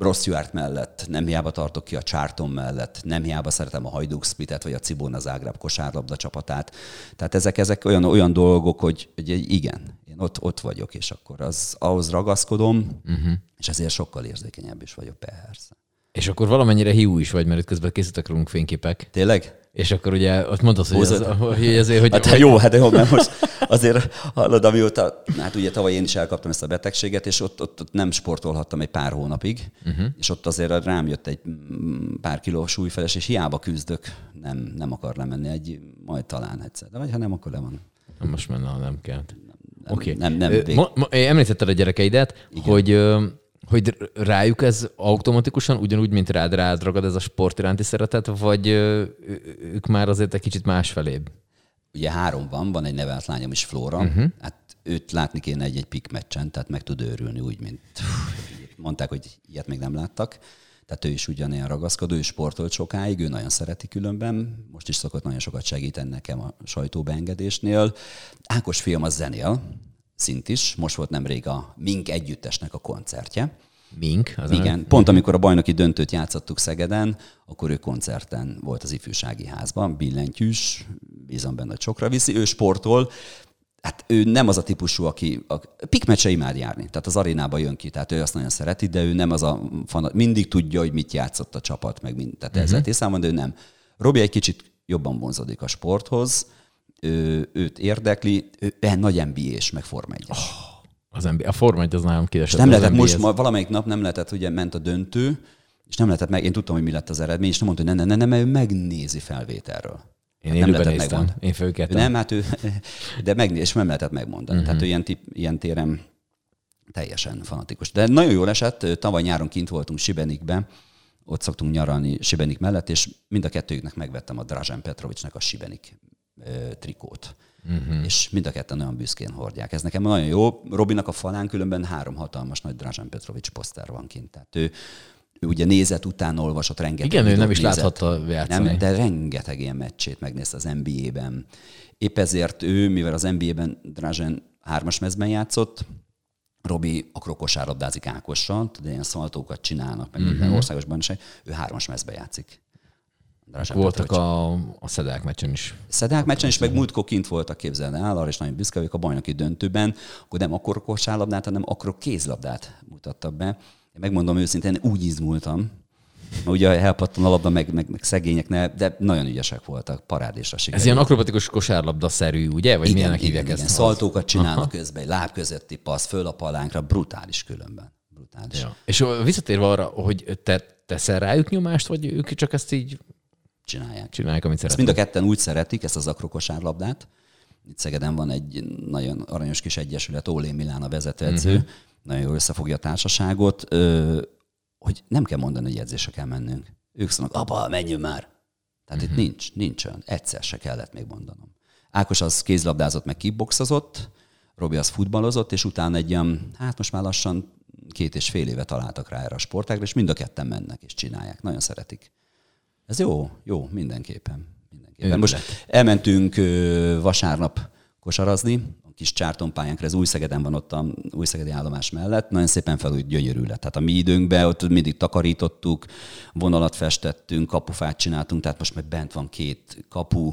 Ross Stewart mellett, nem hiába tartok ki a Charlton mellett, nem hiába szeretem a Hajduk Splitet, vagy a Cibona Zágráb kosárlabda csapatát. Tehát ezek, ezek olyan, olyan dolgok, hogy, hogy igen, én ott, ott vagyok, és akkor az, ahhoz ragaszkodom, uh-huh. és ezért sokkal érzékenyebb is vagyok, persze. És akkor valamennyire hiú is vagy, mert itt közben készítek rólunk fényképek. Tényleg? És akkor ugye ott mondtad, hogy, az, Húzod? hogy azért, hogy, Hát hát jó, hát jó, mert most azért hallod, amióta, hát ugye tavaly én is elkaptam ezt a betegséget, és ott, ott, ott nem sportolhattam egy pár hónapig, uh-huh. és ott azért rám jött egy pár kiló súlyfeles, és hiába küzdök, nem, nem akar lemenni egy, majd talán egyszer. De vagy ha nem, akkor le van. Na, most menne, ha nem kell. Oké. nem- nem Ö, mo- mo- Említetted a gyerekeidet, hogy, ö, hogy rájuk ez automatikusan, ugyanúgy, mint rád, rád ragad ez a sport iránti szeretet, vagy ők már azért egy kicsit másfelébb? Ugye három van, van egy nevelt lányom is, Flóra. Uh-huh. Hát őt látni kéne egy-egy pik meccsen, tehát meg tud őrülni úgy, mint mondták, hogy ilyet még nem láttak. Tehát ő is ugyanilyen ragaszkodó, ő sportolt sokáig, ő nagyon szereti különben. Most is szokott nagyon sokat segíteni nekem a sajtóbeengedésnél. Ákos film az zenél, szint is. Most volt nemrég a Mink együttesnek a koncertje. Mink? Az Igen, pont amikor a bajnoki döntőt játszottuk Szegeden, akkor ő koncerten volt az ifjúsági házban, billentyűs, bízom benne, hogy sokra viszi, ő sportol, Hát ő nem az a típusú, aki a pikmecse imád járni, tehát az arénába jön ki, tehát ő azt nagyon szereti, de ő nem az a fanat, mindig tudja, hogy mit játszott a csapat, meg mind, tehát uh-huh. ezzel tisztában, de ő nem. Robi egy kicsit jobban vonzódik a sporthoz, őt érdekli, ő nagy NBA-s, meg Forma 1 Az NBA. A Forma 1 az nálam kiesett. nem lehetett most, ma, valamelyik nap nem lehetett, ugye ment a döntő, és nem lehetett meg, én tudtam, hogy mi lett az eredmény, és nem mondta, hogy ne, ne, ne, mert ő megnézi felvételről. Én nem élőben lehetett néztem. megmondani. Én főkettem. Ő nem, hát ő, de megnéz, és nem lehetett megmondani. Uh-huh. Tehát ő ilyen, tip, ilyen téren teljesen fanatikus. De nagyon jól esett, tavaly nyáron kint voltunk Sibenikbe, ott szoktunk nyaralni Sibenik mellett, és mind a kettőjüknek megvettem a Dražen Petrovicsnak a Sibenik trikót. Uh-huh. És mind a ketten olyan büszkén hordják. Ez nekem nagyon jó. Robinak a falán különben három hatalmas nagy Dražen Petrovics poszter van kint. Tehát ő, ő ugye nézet után olvasott rengeteg Igen, ő nem is nézett. láthatta játszani. Nem, de rengeteg ilyen meccsét megnézte az NBA-ben. Épp ezért ő, mivel az NBA-ben Dražen hármas mezben játszott, Robi akkor kosárlabdázik Ákossal, de ilyen szaltókat csinálnak, meg minden országos bajnokság, ő hármas mezbe játszik. Voltak Petrovics. a, a szedák meccsen is. Szedák meccsen, és meg múltkor kint voltak képzelni el, arra is nagyon büszke vagyok a bajnoki döntőben, akkor nem akkor kosárlabdát, hanem akkor kézlabdát mutattak be. Én megmondom őszintén, úgy izgultam, Ugye elpattan a labda, meg, meg, meg szegények, ne, de nagyon ügyesek voltak, parádésra Ez sikerült. ilyen akrobatikus kosárlabda-szerű, ugye? Vagy milyenek hívják igen, ezt? Szaltókat csinálnak közben, egy láb közötti passz, föl a palánkra, brutális különben. Brutális. Ja. És visszatérve arra, hogy te teszel rájuk nyomást, vagy ők csak ezt így Csinálják. csinálják, amit Ezt szeretnek? mind a ketten úgy szeretik, ezt az akrokosárlabdát. Itt Szegeden van egy nagyon aranyos kis egyesület, Ólé Milán a vezetőedző, uh-huh. nagyon jól összefogja a társaságot, hogy nem kell mondani, hogy edzésre kell mennünk. Ők szólnak, apa, menjünk már. Tehát uh-huh. itt nincs, nincs olyan. Egyszer se kellett még mondanom. Ákos az kézlabdázott, meg kickboxozott, Robi az futballozott, és utána egy ilyen, hát most már lassan két és fél éve találtak rá erre a sportágra, és mind a ketten mennek és csinálják. Nagyon szeretik. Ez jó, jó, mindenképpen. mindenképpen. Most elmentünk vasárnap kosarazni, a kis csártonpályánkra, ez Új-Szegeden van ott a Új-Szegedi állomás mellett, nagyon szépen felújt gyönyörű lett. Tehát a mi időnkben ott mindig takarítottuk, vonalat festettünk, kapufát csináltunk, tehát most meg bent van két kapu,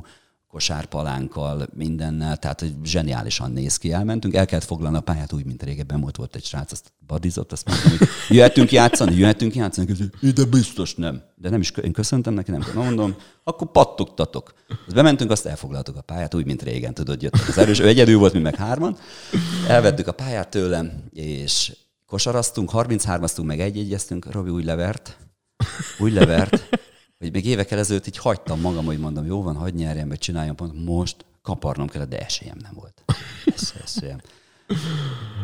kosárpalánkkal, mindennel, tehát hogy zseniálisan néz ki. Elmentünk, el kellett foglalni a pályát úgy, mint régebben volt, volt egy srác, azt badizott, azt mondtam, hogy jöhetünk játszani, jöhetünk játszani, közül, de biztos nem. De nem is, én köszöntem neki, nem tudom, mondom, akkor pattogtatok. Azt bementünk, azt elfoglaltuk a pályát, úgy, mint régen, tudod, jöttek az erős, ő egyedül volt, mi meg hárman. Elvettük a pályát tőlem, és kosaraztunk, 33-aztunk, meg egy-egyeztünk, Robi úgy levert, úgy levert, hogy még évekkel ezelőtt így hagytam magam, hogy mondom, jó van, hagyd nyerjen, vagy csináljam, pont most kaparnom kellett, de esélyem nem volt. Ez, esélyem.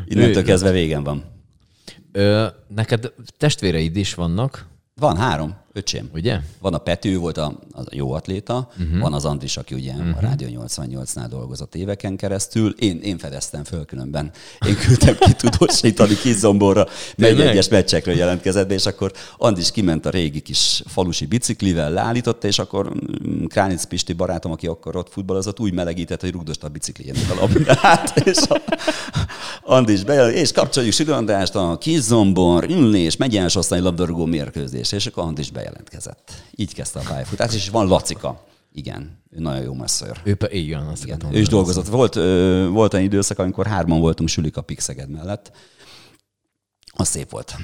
Innentől kezdve végem van. Ö, neked testvéreid is vannak, Van három, öcsém. ugye? Van a Pető, volt a, a jó atléta, uh-huh. van az Andris, aki ugye uh-huh. a Rádió 88-nál dolgozott éveken keresztül. Én, én fedeztem föl különben. Én küldtem ki tudósítani Kizzomborra, meg Tényleg? egyes meccsekről jelentkezett be, és akkor Andris kiment a régi kis falusi biciklivel, leállította, és akkor mm, Kránic Pisti barátom, aki akkor ott futballozott, úgy melegített, hogy rugdosta a bicikliének a labdát, és a Andris bejelent, és kapcsoljuk Sigandást a Kizombor, ülés, megyens osztály labdarúgó mérkőzés, és akkor Andris bejelentkezett. Így kezdte a pályafutás, és van Lacika. Igen, ő nagyon jó messzőr. Ő igen, azt Igen, ő is dolgozott. Volt, ö, volt egy időszak, amikor hárman voltunk sülik a Pixeged mellett. Az szép volt.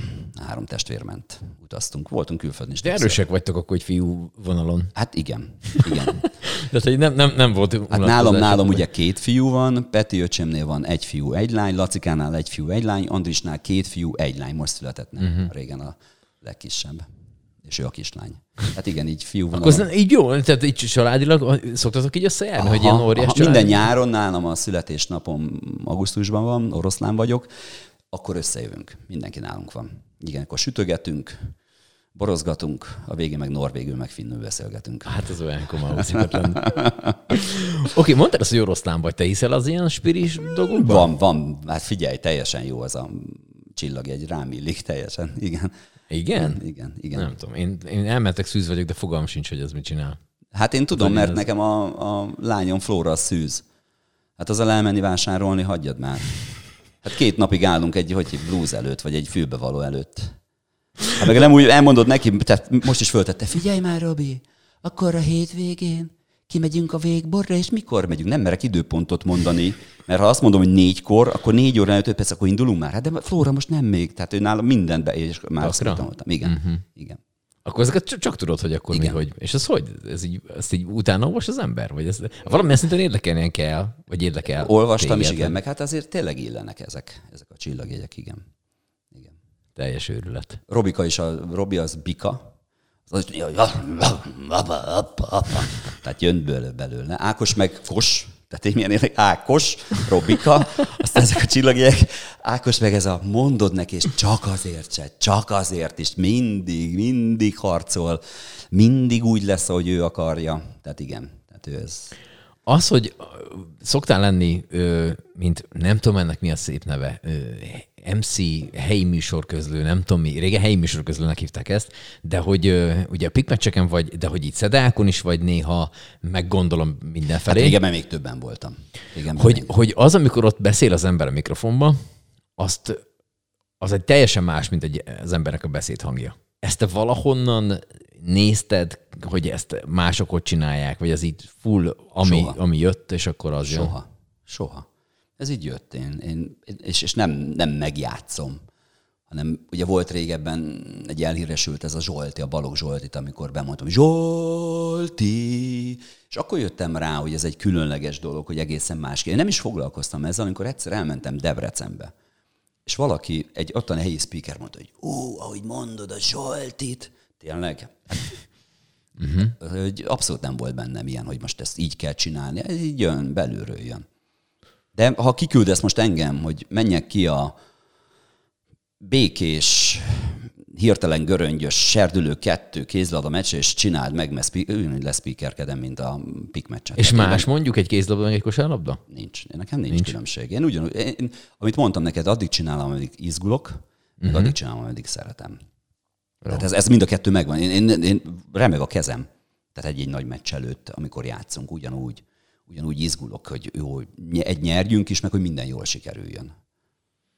Három testvér ment. Utaztunk. Voltunk külföldön is. De többször. erősek vagytok akkor, hogy fiú vonalon. Hát igen. igen. De hogy nem, nem, nem volt Hát nálam, nálam ugye két fiú van, Peti öcsémnél van egy fiú, egy lány, Lacikánál egy fiú, egy lány, Andrisnál két fiú, egy lány, most született nem, uh-huh. régen a legkisebb. És ő a kislány. Hát igen, így fiú van. Akkor így jó, tehát így családilag szoktatok így összejárni, hogy ilyen óriás aha, család? minden nyáron nálam a születésnapom augusztusban van, oroszlán vagyok, akkor összejövünk. Mindenki nálunk van. Igen, akkor sütögetünk, borozgatunk, a végén meg norvégül, meg finnül beszélgetünk. Hát ez olyan komoly lenne. Oké, mondtad azt, hogy oroszlán vagy. Te hiszel az ilyen spiris dolgokban? Van, van, hát figyelj, teljesen jó az a csillagjegy, rám illik teljesen, igen. Igen? Igen, igen. Nem tudom. Én, én elmentek szűz vagyok, de fogalmam sincs, hogy ez mit csinál. Hát én tudom, mert ez- nekem a, a lányom Flóra a szűz. Hát az a elmenni vásárolni, hagyjad már. Hát két napig állunk egy, hogy egy blúz előtt, vagy egy fülbevaló előtt. Hát meg nem úgy elmondod neki, tehát most is föltette, figyelj már, Robi, akkor a hétvégén kimegyünk a végborra, és mikor megyünk? Nem merek időpontot mondani, mert ha azt mondom, hogy négykor, akkor négy óra öt perc, akkor indulunk már. Hát de Flóra most nem még, tehát ő nálam mindent be, és már azt mondtam, igen, uh-huh. igen. Akkor ezeket csak, csak tudod, hogy akkor Igen. mi, hogy. És ez hogy? Ez így, ezt így utána olvas az ember? Vagy ez, valamilyen szinten érdekelnie kell, vagy érdekel. Olvastam is, téged, igen, meg hát azért tényleg illenek ezek, ezek a csillagjegyek, igen. igen. Teljes őrület. Robika is, a, Robi az bika, tehát jön belőle. Ákos meg kos, tehát én milyen érdek, Ákos, Robika, aztán ezek a csillagjegyek, Ákos meg ez a mondod neki, és csak azért se, csak azért is, mindig, mindig harcol, mindig úgy lesz, ahogy ő akarja. Tehát igen, tehát ő ez. Az, hogy szoktál lenni, mint nem tudom ennek mi a szép neve, MC, helyi műsorközlő, nem tudom mi, régen helyi műsorközlőnek hívták ezt, de hogy ugye a pikmecseken vagy, de hogy itt szedákon is vagy néha, meggondolom Hát mindenfelé. régebben még többen voltam. Régebben hogy, még. hogy az, amikor ott beszél az ember a mikrofonba, azt, az egy teljesen más, mint egy, az embernek a beszédhangja. Ezt te valahonnan nézted, hogy ezt mások ott csinálják, vagy ez így full, ami, Soha. ami jött, és akkor az jön? Soha. Soha. Ez így jött én, én és, és nem, nem megjátszom, hanem ugye volt régebben egy elhíresült ez a Zsolti, a Balogh Zsoltit, amikor bemondtam, Zsolti, és akkor jöttem rá, hogy ez egy különleges dolog, hogy egészen más. Én nem is foglalkoztam ezzel, amikor egyszer elmentem Debrecenbe. És valaki, egy ottani helyi speaker mondta, hogy ó, ahogy mondod a Zsoltit, tényleg? Uh-huh. Hogy abszolút nem volt bennem ilyen, hogy most ezt így kell csinálni. Ez így jön, belülről jön. De ha kiküldesz most engem, hogy menjek ki a békés, hirtelen göröngyös, serdülő kettő kézlabda meccs, és csináld meg, mert úgy leszpíkerkedem, mint a pik meccsen. És Tehát más én, mondjuk egy kézlabda, meg egy kosárlabda? Nincs. Nekem nincs, nincs. különbség. Én ugyanúgy, én, amit mondtam neked, addig csinálom, ameddig izgulok, uh-huh. addig csinálom, ameddig szeretem. Jó. Tehát ez, ez mind a kettő megvan. Én, én, én remeg a kezem. Tehát egy-egy nagy meccs előtt, amikor játszunk, ugyanúgy, ugyanúgy izgulok, hogy jó, egy nyerjünk is, meg hogy minden jól sikerüljön.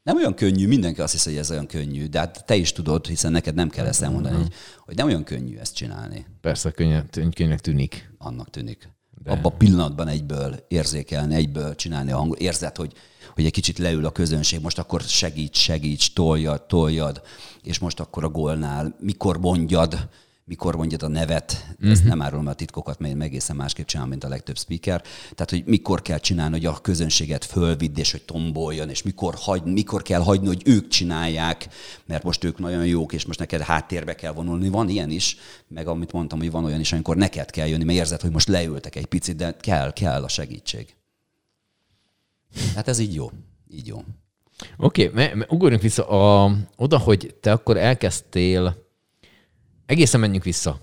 Nem olyan könnyű, mindenki azt hiszi, hogy ez olyan könnyű, de hát te is tudod, hiszen neked nem kell ezt elmondani, hogy, hogy nem olyan könnyű ezt csinálni. Persze, könnyűnek tűnik. Annak tűnik. De... Abban a pillanatban egyből érzékelni, egyből csinálni a hangot. Érzed, hogy, hogy egy kicsit leül a közönség, most akkor segíts, segíts, toljad, toljad, és most akkor a gólnál mikor mondjad, mikor mondjad a nevet, uh-huh. ezt nem árulom a titkokat, mert én egészen másképp csinálom, mint a legtöbb speaker. Tehát, hogy mikor kell csinálni, hogy a közönséget fölvidd, és hogy tomboljon, és mikor, hagy, mikor kell hagyni, hogy ők csinálják, mert most ők nagyon jók, és most neked háttérbe kell vonulni. Van ilyen is, meg amit mondtam, hogy van olyan is, amikor neked kell jönni, mert érzed, hogy most leültek egy picit, de kell, kell a segítség. Hát ez így jó. Így jó. Oké, okay, ugorjunk vissza a, oda, hogy te akkor elkezdtél Egészen menjünk vissza.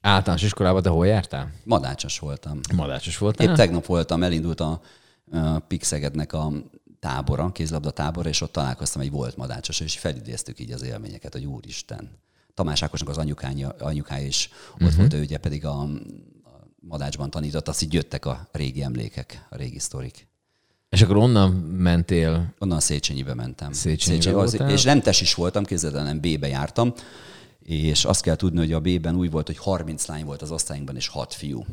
Általános iskolában te hol jártál? Madácsos voltam. Madácsos voltál? Épp tegnap voltam, elindult a, a Pixegednek a tábora, kézlabda tábora, és ott találkoztam egy volt madácsos, és felidéztük így az élményeket, hogy úristen. Tamás Ákosnak az anyukája, anyukája is ott uh-huh. volt, ő ugye pedig a, a madácsban tanított, azt így jöttek a régi emlékek, a régi sztorik. És akkor onnan mentél? Onnan Széchenyibe mentem. Széchenyibe Széchenyi, és nem tes is voltam, képzeld nem B-be jártam, és azt kell tudni, hogy a B-ben úgy volt, hogy 30 lány volt az osztályunkban, és 6 fiú.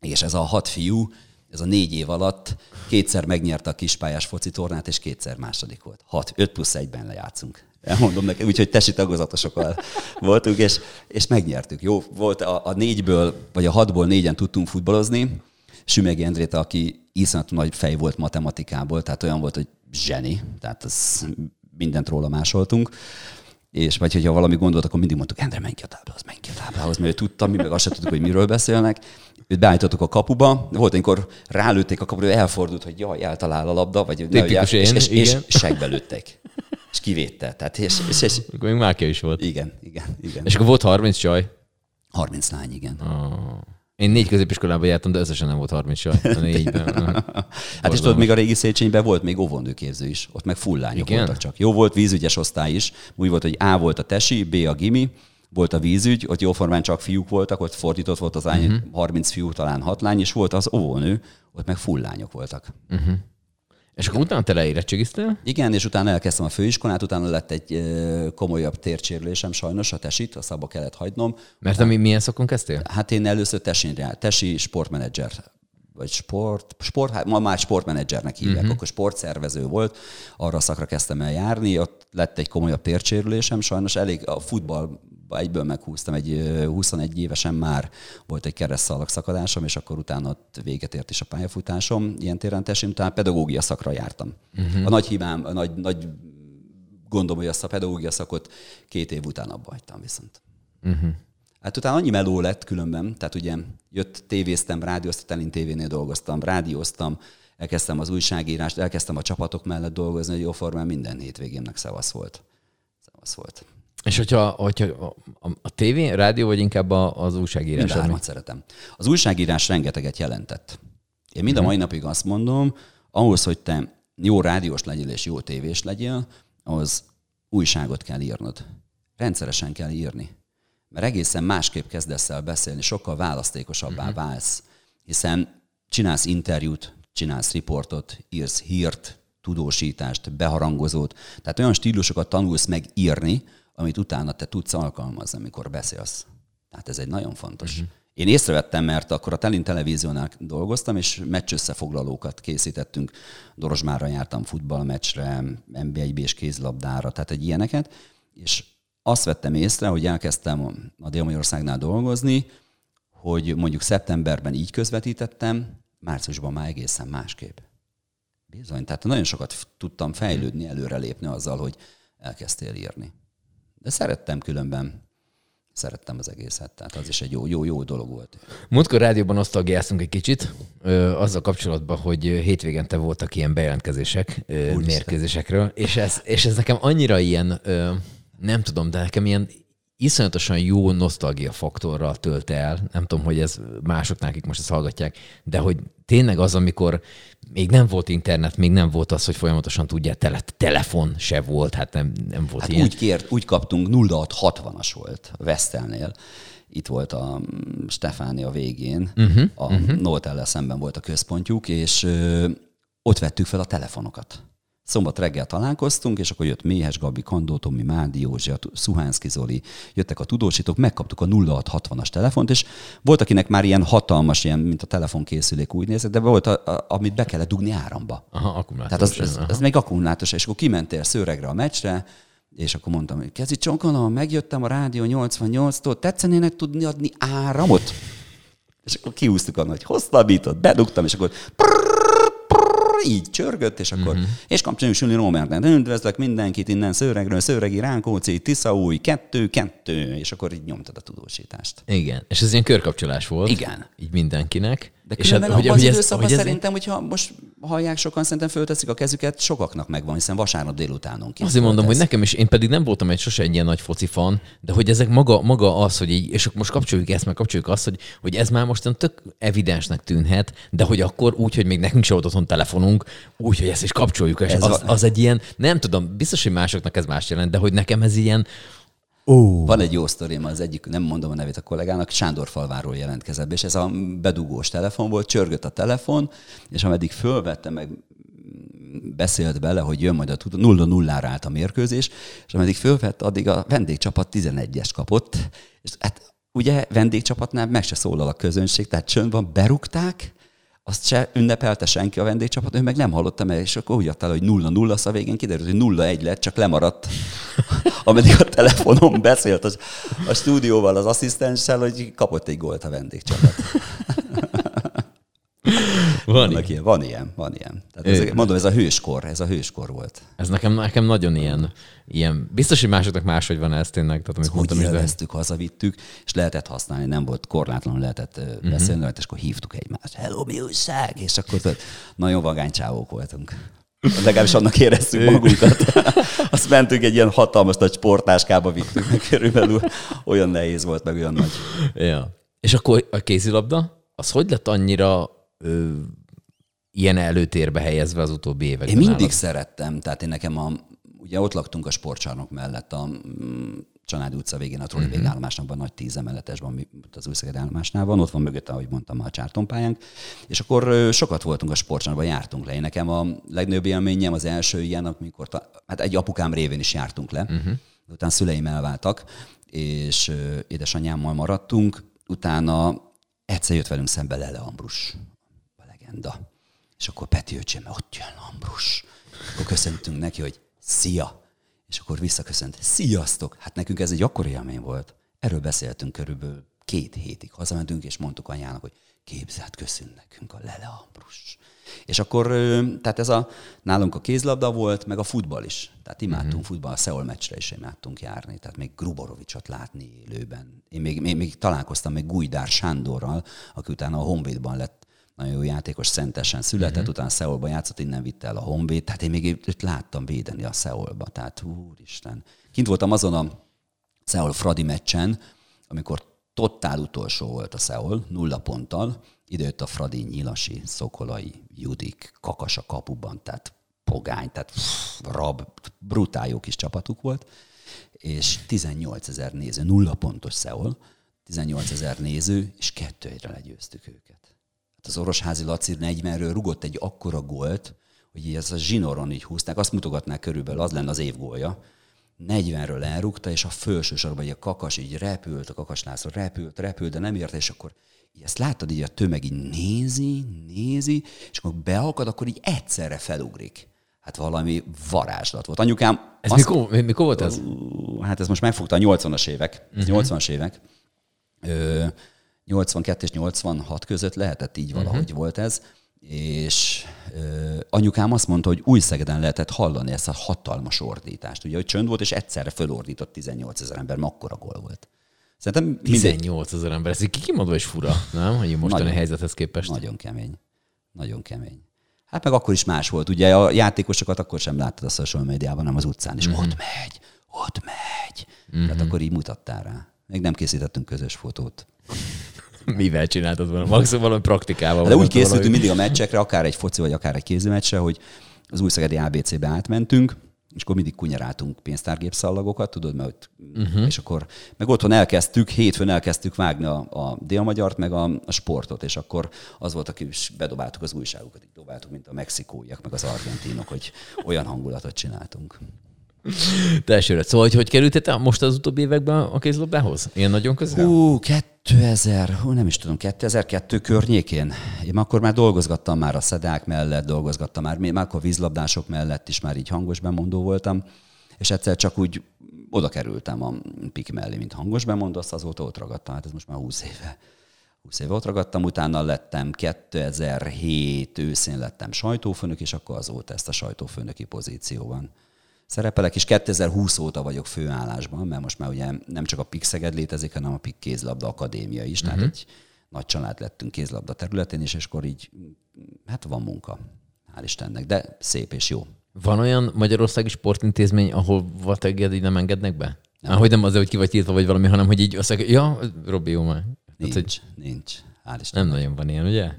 És ez a 6 fiú, ez a négy év alatt kétszer megnyerte a kispályás foci tornát, és kétszer második volt. 6, 5 plusz 1-ben lejátszunk. Elmondom neked, úgyhogy tesi tagozatosokkal voltunk, és, és megnyertük. Jó, volt a, a négyből, vagy a hatból négyen tudtunk futballozni. Sümegi Endrét, aki iszonyat nagy fej volt matematikából, tehát olyan volt, hogy zseni, tehát az mindent róla másoltunk és vagy hogyha valami gondolt, akkor mindig mondtuk, Endre, menj ki a táblához, menj ki a táblához, mert ő tudta, mi meg azt sem tudtuk, hogy miről beszélnek. Őt beállítottuk a kapuba, volt, amikor rálőtték a kapura, elfordult, hogy jaj, eltalál a labda, vagy ne, jel, és, és, és, és segbe lőttek. És kivédte. Tehát, és, és, és, akkor még Mákia is volt. Igen, igen, igen. És akkor volt 30 csaj? 30 lány, igen. Oh. Én négy középiskolában jártam, de összesen nem volt 30 saj hát és tudod, még a régi Széchenyben volt még óvónőképző is. Ott meg full lányok Igen? voltak csak. Jó volt vízügyes osztály is. Úgy volt, hogy A volt a tesi, B a gimi, volt a vízügy, ott jóformán csak fiúk voltak, ott fordított volt az lány, uh-huh. 30 fiú, talán 6 lány, és volt az óvónő, ott meg full lányok voltak. Uh-huh. És akkor utána te leérettségiztél? Igen, és utána elkezdtem a főiskolát, utána lett egy komolyabb tércsérülésem sajnos, a tesit, a szabba kellett hagynom. Mert utána, milyen szakon kezdtél? Hát én először tesin, tesi sportmenedzser vagy sport, sport hát ma már sportmenedzsernek hívják, uh-huh. akkor sportszervező volt, arra a szakra kezdtem el járni, ott lett egy komolyabb tércsérülésem, sajnos elég a futball egyből meghúztam, egy 21 évesen már volt egy keresztszalag szakadásom, és akkor utána ott véget ért is a pályafutásom. Ilyen téren tesém, utána pedagógia szakra jártam. Uh-huh. A nagy hibám, a nagy, nagy gondom, hogy azt a pedagógia szakot két év után abba hagytam viszont. Uh-huh. Hát utána annyi meló lett különben, tehát ugye jött, tévéztem, rádióztam, Telin tévénél dolgoztam, rádióztam, elkezdtem az újságírást, elkezdtem a csapatok mellett dolgozni, hogy jóformán minden hétvégémnek szavasz volt. Szavasz volt. És hogyha, hogyha a, a, tévé, rádió, vagy inkább az újságírás? Mind a szeretem. Az újságírás rengeteget jelentett. Én mind a mhm. mai napig azt mondom, ahhoz, hogy te jó rádiós legyél és jó tévés legyél, ahhoz újságot kell írnod. Rendszeresen kell írni. Mert egészen másképp kezdesz el beszélni, sokkal választékosabbá uh-huh. válsz. Hiszen csinálsz interjút, csinálsz riportot, írsz hírt, tudósítást, beharangozót. Tehát olyan stílusokat tanulsz meg írni, amit utána te tudsz alkalmazni, amikor beszélsz. Tehát ez egy nagyon fontos. Uh-huh. én észrevettem, mert akkor a Telin televíziónál dolgoztam, és meccs összefoglalókat készítettünk. Dorosmára jártam futballmeccsre, NB1 és kézlabdára, tehát egy ilyeneket, és azt vettem észre, hogy elkezdtem a Dél-Magyarországnál dolgozni, hogy mondjuk szeptemberben így közvetítettem, márciusban már egészen másképp. Bizony, tehát nagyon sokat tudtam fejlődni, előrelépni azzal, hogy elkezdtél írni. De szerettem különben szerettem az egészet, tehát az is egy jó, jó, jó dolog volt. Múltkor rádióban osztalgiáztunk egy kicsit, ö, azzal kapcsolatban, hogy hétvégente voltak ilyen bejelentkezések ö, mérkőzésekről, és ez, és ez nekem annyira ilyen, ö, nem tudom, de nekem ilyen iszonyatosan jó nosztalgia faktorral tölt el. Nem tudom, hogy ez másoknál, akik most ezt hallgatják, de hogy tényleg az, amikor még nem volt internet, még nem volt az, hogy folyamatosan tudja, tele, telefon se volt, hát nem, nem volt hát ilyen. Úgy, kért, úgy kaptunk, 0660-as volt a Vestelnél. Itt volt a Stefánia végén, uh-huh, a uh-huh. Novotel szemben volt a központjuk, és ö, ott vettük fel a telefonokat. Szombat reggel találkoztunk, és akkor jött Méhes Gabi, Kandó Tomi, Mádi Józsi, Szuhánszki Zoli, jöttek a tudósítók, megkaptuk a 0660-as telefont, és volt, akinek már ilyen hatalmas, ilyen, mint a telefonkészülék úgy nézett, de volt, a, a, amit be kellett dugni áramba. Aha. Tehát az, az, az még akkumulátoros, és akkor kimentél szőregre a meccsre, és akkor mondtam, hogy Kezi Csonkonom, megjöttem a Rádió 88-tól, tetszenének tudni adni áramot? És akkor kiúztuk a nagy hosszabbított, bedugtam, és akkor prrr, így csörgött, és akkor, uh-huh. és kapcsoljuk Romertnek, üdvözlök mindenkit innen Szőregről, Szőregi, Rákóczi, Tiszaúj, kettő, kettő, és akkor így nyomtad a tudósítást. Igen, és ez ilyen körkapcsolás volt. Igen. Így mindenkinek. De és különben hát, hogy, az hogy ez, hogy szerintem, hogyha most hallják sokan, szerintem fölteszik a kezüket, sokaknak megvan, hiszen vasárnap délutánon ki. Azért mondom, ez. hogy nekem is, én pedig nem voltam egy sose egy ilyen nagy foci fan, de hogy ezek maga, maga az, hogy így, és most kapcsoljuk ezt, meg kapcsoljuk azt, hogy, hogy ez már most tök evidensnek tűnhet, de hogy akkor úgy, hogy még nekünk se volt otthon telefonunk, úgy, hogy ezt is kapcsoljuk, és ez az, az, egy ilyen, nem tudom, biztos, hogy másoknak ez más jelent, de hogy nekem ez ilyen, Oh. Van egy jó sztorim, az egyik, nem mondom a nevét a kollégának, Sándorfalváról jelentkezett és ez a bedugós telefon volt, csörgött a telefon, és ameddig fölvette meg beszélt bele, hogy jön majd a 0 0 állt a mérkőzés, és ameddig fölvett, addig a vendégcsapat 11-es kapott, és hát ugye vendégcsapatnál meg se szólal a közönség, tehát csönd van, berúgták, azt se ünnepelte senki a vendégcsapat, ő meg nem hallotta meg, és akkor úgy adtál, hogy nulla nulla a végén kiderült, hogy nulla egy lett, csak lemaradt, ameddig a telefonon beszélt az, a stúdióval, az asszisztenssel, hogy kapott egy gólt a vendégcsapat. Van, van ilyen. Van ilyen, van ilyen. Tehát ez, mondom, ez a hőskor, ez a hőskor volt. Ez nekem, nekem nagyon ilyen, ilyen, biztos, hogy másoknak máshogy van ez tényleg. Tehát, amit mondtam, hogy élveztük, hazavittük, és lehetett használni, nem volt korlátlanul lehetett uh-huh. beszélni, és akkor hívtuk egymást, hello, mi újság? És akkor tehát, nagyon vagány csávók voltunk. Legalábbis annak éreztük magunkat. Azt mentünk egy ilyen hatalmas nagy sportáskába vittük meg körülbelül. Olyan nehéz volt, meg olyan nagy. Ja. És akkor a kézilabda, az hogy lett annyira ö, ilyen előtérbe helyezve az utóbbi években? Én mindig nálad? szerettem, tehát én nekem a, ugye ott laktunk a sportcsarnok mellett, a mm, Csanádi utca végén a trolli uh-huh. állomásnak van, nagy tíz emeletesben, az új állomásnál van, ott van mögötte, ahogy mondtam, a csártonpályánk, és akkor sokat voltunk a sportcsarnokban, jártunk le. Én nekem a legnagyobb élményem az első ilyen, amikor, hát egy apukám révén is jártunk le, uh-huh. utána szüleim elváltak, és édesanyámmal maradtunk, utána egyszer jött velünk szembe Lele Ambrus, a legenda. És akkor Peti öcsém, ott jön Ambrus. Akkor köszöntünk neki, hogy szia. És akkor visszaköszönt, sziasztok. Hát nekünk ez egy akkora élmény volt. Erről beszéltünk körülbelül két hétig. Hazamentünk, és mondtuk anyának, hogy képzelt, köszön nekünk a Lele Ambrus. És akkor, tehát ez a, nálunk a kézlabda volt, meg a futball is. Tehát imádtunk uh-huh. futball, a Seoul meccsre is imádtunk járni, tehát még Gruborovicsot látni élőben. Én még, még, még találkoztam még Gujdár Sándorral, aki utána a Honvédban lett nagyon jó játékos, szentesen született, uh-huh. utána Szeolba játszott, innen vitte el a Honvéd, tehát én még őt láttam védeni a Szeolba, tehát úristen. Kint voltam azon a Szeol Fradi meccsen, amikor totál utolsó volt a Szeol, nulla ponttal, Időt a Fradi, Nyilasi, Szokolai, Judik, Kakas a kapuban, tehát pogány, tehát rab, brutál jó kis csapatuk volt, és 18 ezer néző, nulla pontos Szeol, 18 ezer néző, és kettő egyre legyőztük őket. Hát az Orosházi Laci 40-ről rugott egy akkora gólt, hogy így ez a zsinoron így húzták, azt mutogatnák körülbelül, az lenne az év gólja, 40-ről elrúgta, és a felső sorban így a kakas így repült, a kakas László repült, repült, de nem érte, és akkor így ezt láttad, így a tömeg így nézi, nézi, és akkor beakad, akkor így egyszerre felugrik. Hát valami varázslat volt. Anyukám... Ez azt, mikor, mikor volt ez? Hát ez most megfogta a 80-as évek. Uh-huh. 80-as évek. Ö, 82 és 86 között lehetett így valahogy uh-huh. volt ez és ö, anyukám azt mondta, hogy új Szegeden lehetett hallani ezt a hatalmas ordítást. Ugye, hogy csönd volt, és egyszerre fölordított 18 ezer ember, mert akkora gól volt. Szerintem 18 ezer ember, ez így kimondva is fura, nem? Hogy mostani nagyon, helyzethez képest. Nagyon kemény. Nagyon kemény. Hát meg akkor is más volt. Ugye a játékosokat akkor sem láttad a social médiában, hanem az utcán, és mm-hmm. ott megy, ott megy. Mm-hmm. Tehát akkor így mutattál rá. Még nem készítettünk közös fotót. Mivel csináltad volna? Maximum valami praktikával. De úgy készültünk valami... mindig a meccsekre, akár egy foci, vagy akár egy kézimeccsre, hogy az új ABC-be átmentünk, és akkor mindig kunyaráltunk pénztárgépszallagokat, tudod, mert uh-huh. és akkor meg otthon elkezdtük, hétfőn elkezdtük vágni a, a délmagyart, meg a, a sportot, és akkor az volt, aki is bedobáltuk az újságokat, így dobáltuk, mint a mexikóiak, meg az argentinok, hogy olyan hangulatot csináltunk. Te Szóval, hogy hogy kerültél most az utóbbi években a kézlabdához? Ilyen nagyon közel? Hú, 2000, hú, nem is tudom, 2002 környékén. Én akkor már dolgozgattam már a szedák mellett, dolgozgattam már, már akkor vízlabdások mellett is már így hangos bemondó voltam, és egyszer csak úgy oda kerültem a Piki mellé, mint hangos bemondó, azt azóta ott ragadtam, hát ez most már 20 éve. 20 éve ott ragadtam, utána lettem 2007 őszén lettem sajtófőnök, és akkor azóta ezt a sajtófőnöki pozícióban szerepelek, és 2020 óta vagyok főállásban, mert most már ugye nem csak a PIK Szeged létezik, hanem a PIK Kézlabda Akadémia is, uh-huh. tehát mhm. egy nagy család lettünk kézlabda területén és akkor így, hát van munka, hál' Istennek, de szép és jó. Van olyan magyarországi sportintézmény, ahol vateged így nem engednek be? Nem. Ahogy nem azért, hogy ki vagy tiltva, vagy valami, hanem hogy így azt mondják, ja, Robi, jó már. Nincs, hát, hogy nincs. Hál' Istennek. Nem nagyon van ilyen, ugye?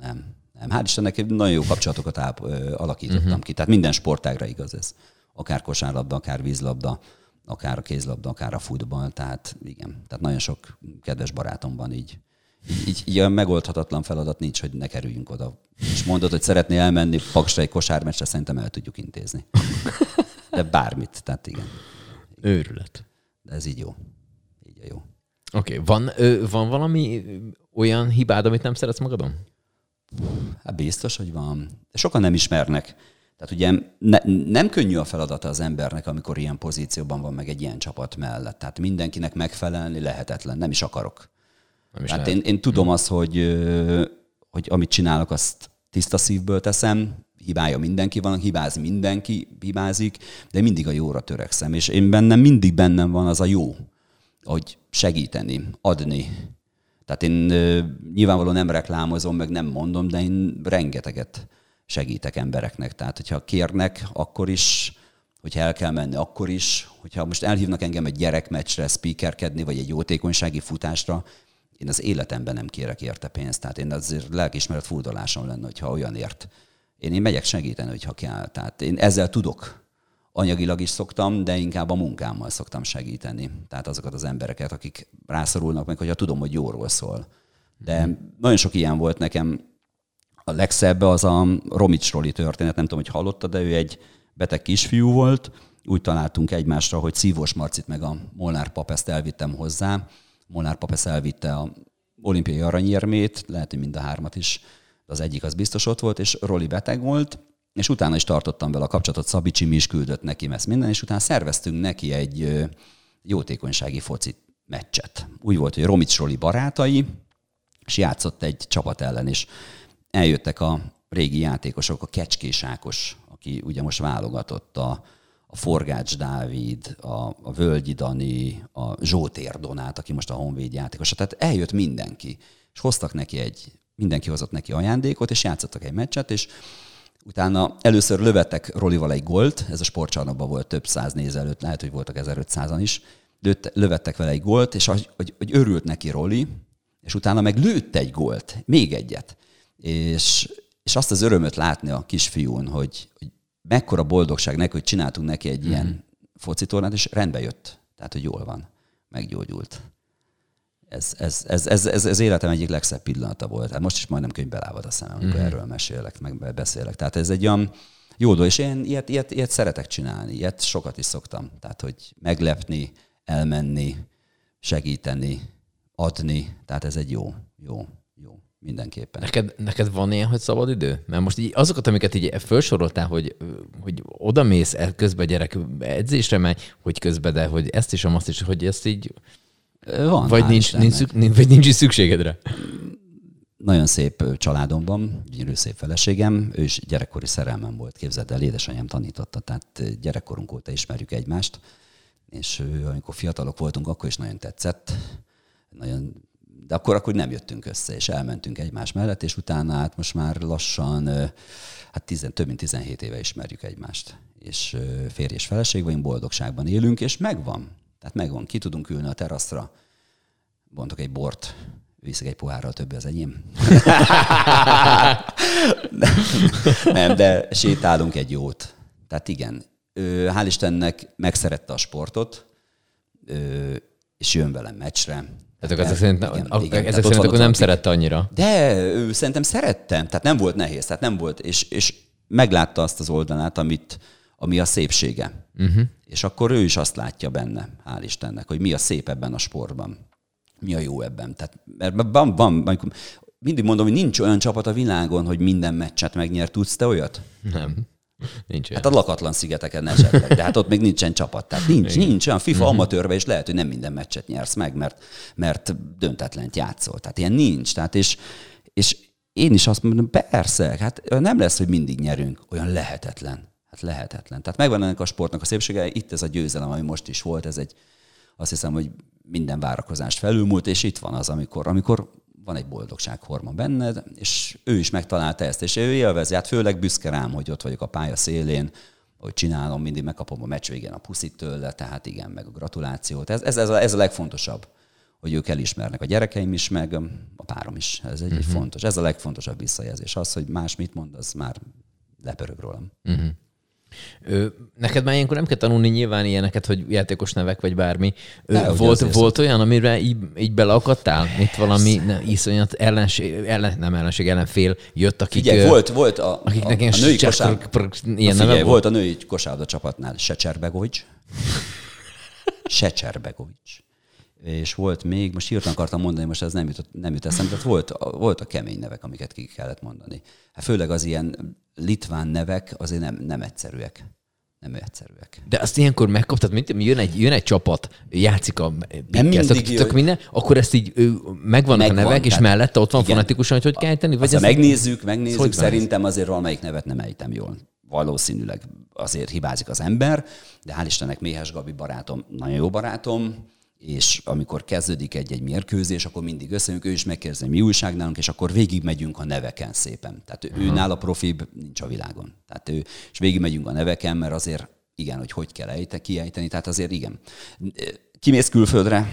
Nem. Nem. Hál' Istennek nagyon jó kapcsolatokat áp, ö, alakítottam uh-huh. ki. Tehát minden sportágra igaz ez akár kosárlabda, akár vízlabda, akár a kézlabda, akár a futball, tehát igen, tehát nagyon sok kedves barátom van így. Így, így, olyan megoldhatatlan feladat nincs, hogy ne kerüljünk oda. És mondod, hogy szeretné elmenni Paksra egy kosármeccsre, szerintem el tudjuk intézni. De bármit, tehát igen. Őrület. De ez így jó. Így jó. Oké, okay. van, ö, van valami olyan hibád, amit nem szeretsz magadon? Hát biztos, hogy van. Sokan nem ismernek. Tehát ugye ne, nem könnyű a feladata az embernek, amikor ilyen pozícióban van meg egy ilyen csapat mellett. Tehát mindenkinek megfelelni lehetetlen, nem is akarok. Nem is Tehát én, én tudom azt, hogy, hogy amit csinálok, azt tiszta szívből teszem, hibája mindenki van, hibáz mindenki, hibázik, de mindig a jóra törekszem. És én bennem mindig bennem van az a jó, hogy segíteni, adni. Tehát én nyilvánvalóan nem reklámozom, meg nem mondom, de én rengeteget segítek embereknek. Tehát, hogyha kérnek, akkor is, hogyha el kell menni, akkor is, hogyha most elhívnak engem egy gyerekmeccsre speakerkedni, vagy egy jótékonysági futásra, én az életemben nem kérek érte pénzt. Tehát én azért lelkismeret furdalásom lenne, hogyha olyan ért. Én, én megyek segíteni, hogyha kell. Tehát én ezzel tudok. Anyagilag is szoktam, de inkább a munkámmal szoktam segíteni. Tehát azokat az embereket, akik rászorulnak meg, hogyha tudom, hogy jóról szól. De nagyon sok ilyen volt nekem a legszebb az a Romics Roli történet, nem tudom, hogy hallotta, de ő egy beteg kisfiú volt, úgy találtunk egymásra, hogy Szívós Marcit meg a Molnár Papeszt elvittem hozzá. Molnár Papesz elvitte a olimpiai aranyérmét, lehet, hogy mind a hármat is, de az egyik az biztos ott volt, és Roli beteg volt, és utána is tartottam vele a kapcsolatot, Szabi Csimi is küldött neki ezt minden, és utána szerveztünk neki egy jótékonysági foci meccset. Úgy volt, hogy Romics Roli barátai, és játszott egy csapat ellen, és eljöttek a régi játékosok, a Kecskés Ákos, aki ugye most válogatott, a, a Forgács Dávid, a, a Völgyi Dani, a Zsótér Donát, aki most a Honvéd játékos. Tehát eljött mindenki, és hoztak neki egy, mindenki hozott neki ajándékot, és játszottak egy meccset, és utána először lövettek Rolival egy gólt, ez a sportcsarnokban volt több száz nézelőtt, lehet, hogy voltak 1500-an is, lövettek vele egy gólt, és hogy, hogy, hogy örült neki Roli, és utána meg lőtt egy gólt, még egyet és, és azt az örömöt látni a kisfiún, hogy, hogy mekkora boldogság neki, hogy csináltunk neki egy mm. ilyen mhm. focitornát, és rendbe jött. Tehát, hogy jól van, meggyógyult. Ez, ez, ez, ez, ez, ez életem egyik legszebb pillanata volt. Hát most is majdnem könyvbe lábad a szemem, amikor mm. erről mesélek, meg beszélek. Tehát ez egy olyan, Jó dolog, és én ilyet, ilyet, ilyet szeretek csinálni, ilyet sokat is szoktam. Tehát, hogy meglepni, elmenni, segíteni, adni, tehát ez egy jó, jó, jó, mindenképpen. Neked, neked van ilyen, hogy szabad idő? Mert most így azokat, amiket így felsoroltál, hogy, hogy oda mész közben gyerek edzésre megy, hogy közben, de hogy ezt is, azt is, hogy ezt így... Van, vagy nincs, nincs, szük, nincs, vagy nincs is szükségedre? Nagyon szép családom van, gyönyörű szép feleségem, ő is gyerekkori szerelmem volt, képzeld el, édesanyám tanította, tehát gyerekkorunk óta ismerjük egymást, és amikor fiatalok voltunk, akkor is nagyon tetszett, nagyon, de akkor, akkor nem jöttünk össze, és elmentünk egymás mellett, és utána hát most már lassan, hát tizen, több mint 17 éve ismerjük egymást, és férj és feleség vagyunk, boldogságban élünk, és megvan, tehát megvan, ki tudunk ülni a teraszra, bontok egy bort, viszek egy pohárral többi az enyém. nem, de sétálunk egy jót. Tehát igen, hál' Istennek megszerette a sportot, és jön velem meccsre. Tehát ezek szerint, igen, a, igen, ezek szerint akkor nem szerette annyira. De ő, szerintem szerettem, tehát nem volt nehéz, tehát nem volt, és, és meglátta azt az oldalát, amit, ami a szépsége. Uh-huh. És akkor ő is azt látja benne, hál' Istennek, hogy mi a szép ebben a sportban mi a jó ebben. Tehát, mert van, van, mindig mondom, hogy nincs olyan csapat a világon, hogy minden meccset megnyert. Tudsz te olyat? Nem. Nincs olyan. Hát a lakatlan szigeteken esetleg, de hát ott még nincsen csapat. Tehát nincs, nincs olyan FIFA uh-huh. amatőrbe, és lehet, hogy nem minden meccset nyersz meg, mert, mert döntetlent játszol. Tehát ilyen nincs. Tehát és, és én is azt mondom, persze, hát nem lesz, hogy mindig nyerünk. Olyan lehetetlen. Hát lehetetlen. Tehát megvan ennek a sportnak a szépsége. Itt ez a győzelem, ami most is volt, ez egy, azt hiszem, hogy minden várakozást felülmúlt, és itt van az, amikor, amikor van egy boldogsághormon benned, és ő is megtalálta ezt, és ő élvezi, hát főleg büszke rám, hogy ott vagyok a pálya szélén, hogy csinálom, mindig megkapom a meccs végén a puszit tőle, tehát igen, meg a gratulációt. Ez, ez, ez, a, ez a legfontosabb, hogy ők elismernek, a gyerekeim is, meg a párom is. Ez egy, uh-huh. egy fontos, ez a legfontosabb visszajelzés. Az, hogy más mit mond, az már lepörög rólam. Uh-huh. Ö, neked már ilyenkor nem kell tanulni nyilván ilyeneket, hogy játékos nevek, vagy bármi. Ö, volt, volt olyan, amire így, így beleakadtál? Itt valami ne, iszonyat ellenség, ellen, nem ellenség, ellenfél jött, akik... Figyelj, volt, volt a, akiknek a, a, a női kosár... Ilyen figyelj, volt? volt a női kosárlabda csapatnál Secserbegovics. Secserbegovics és volt még, most hirtelen akartam mondani, most ez nem jut, nem jut eszembe, tehát volt, volt a kemény nevek, amiket ki kellett mondani. Hát főleg az ilyen litván nevek azért nem, nem egyszerűek. Nem egyszerűek. De azt ilyenkor megkaptad, mint jön egy, jön egy csapat, játszik a pikkel, tök, tök minden, akkor ezt így megvannak megvan, a nevek, és mellette ott van igen. fonetikusan, hogy hogy kell ejteni? Vagy azt megnézzük, megnézzük, szerintem azért valamelyik nevet nem ejtem jól. Valószínűleg azért hibázik az ember, de hál' Istennek Méhes Gabi barátom, nagyon jó barátom, és amikor kezdődik egy-egy mérkőzés, akkor mindig összejönk, ő is megkérdezi, mi újság nálunk, és akkor végigmegyünk a neveken szépen. Tehát ő uh-huh. nála profibb nincs a világon. Tehát ő, és végigmegyünk a neveken, mert azért igen, hogy hogy kell ejte, kiejteni, tehát azért igen. Kimész külföldre,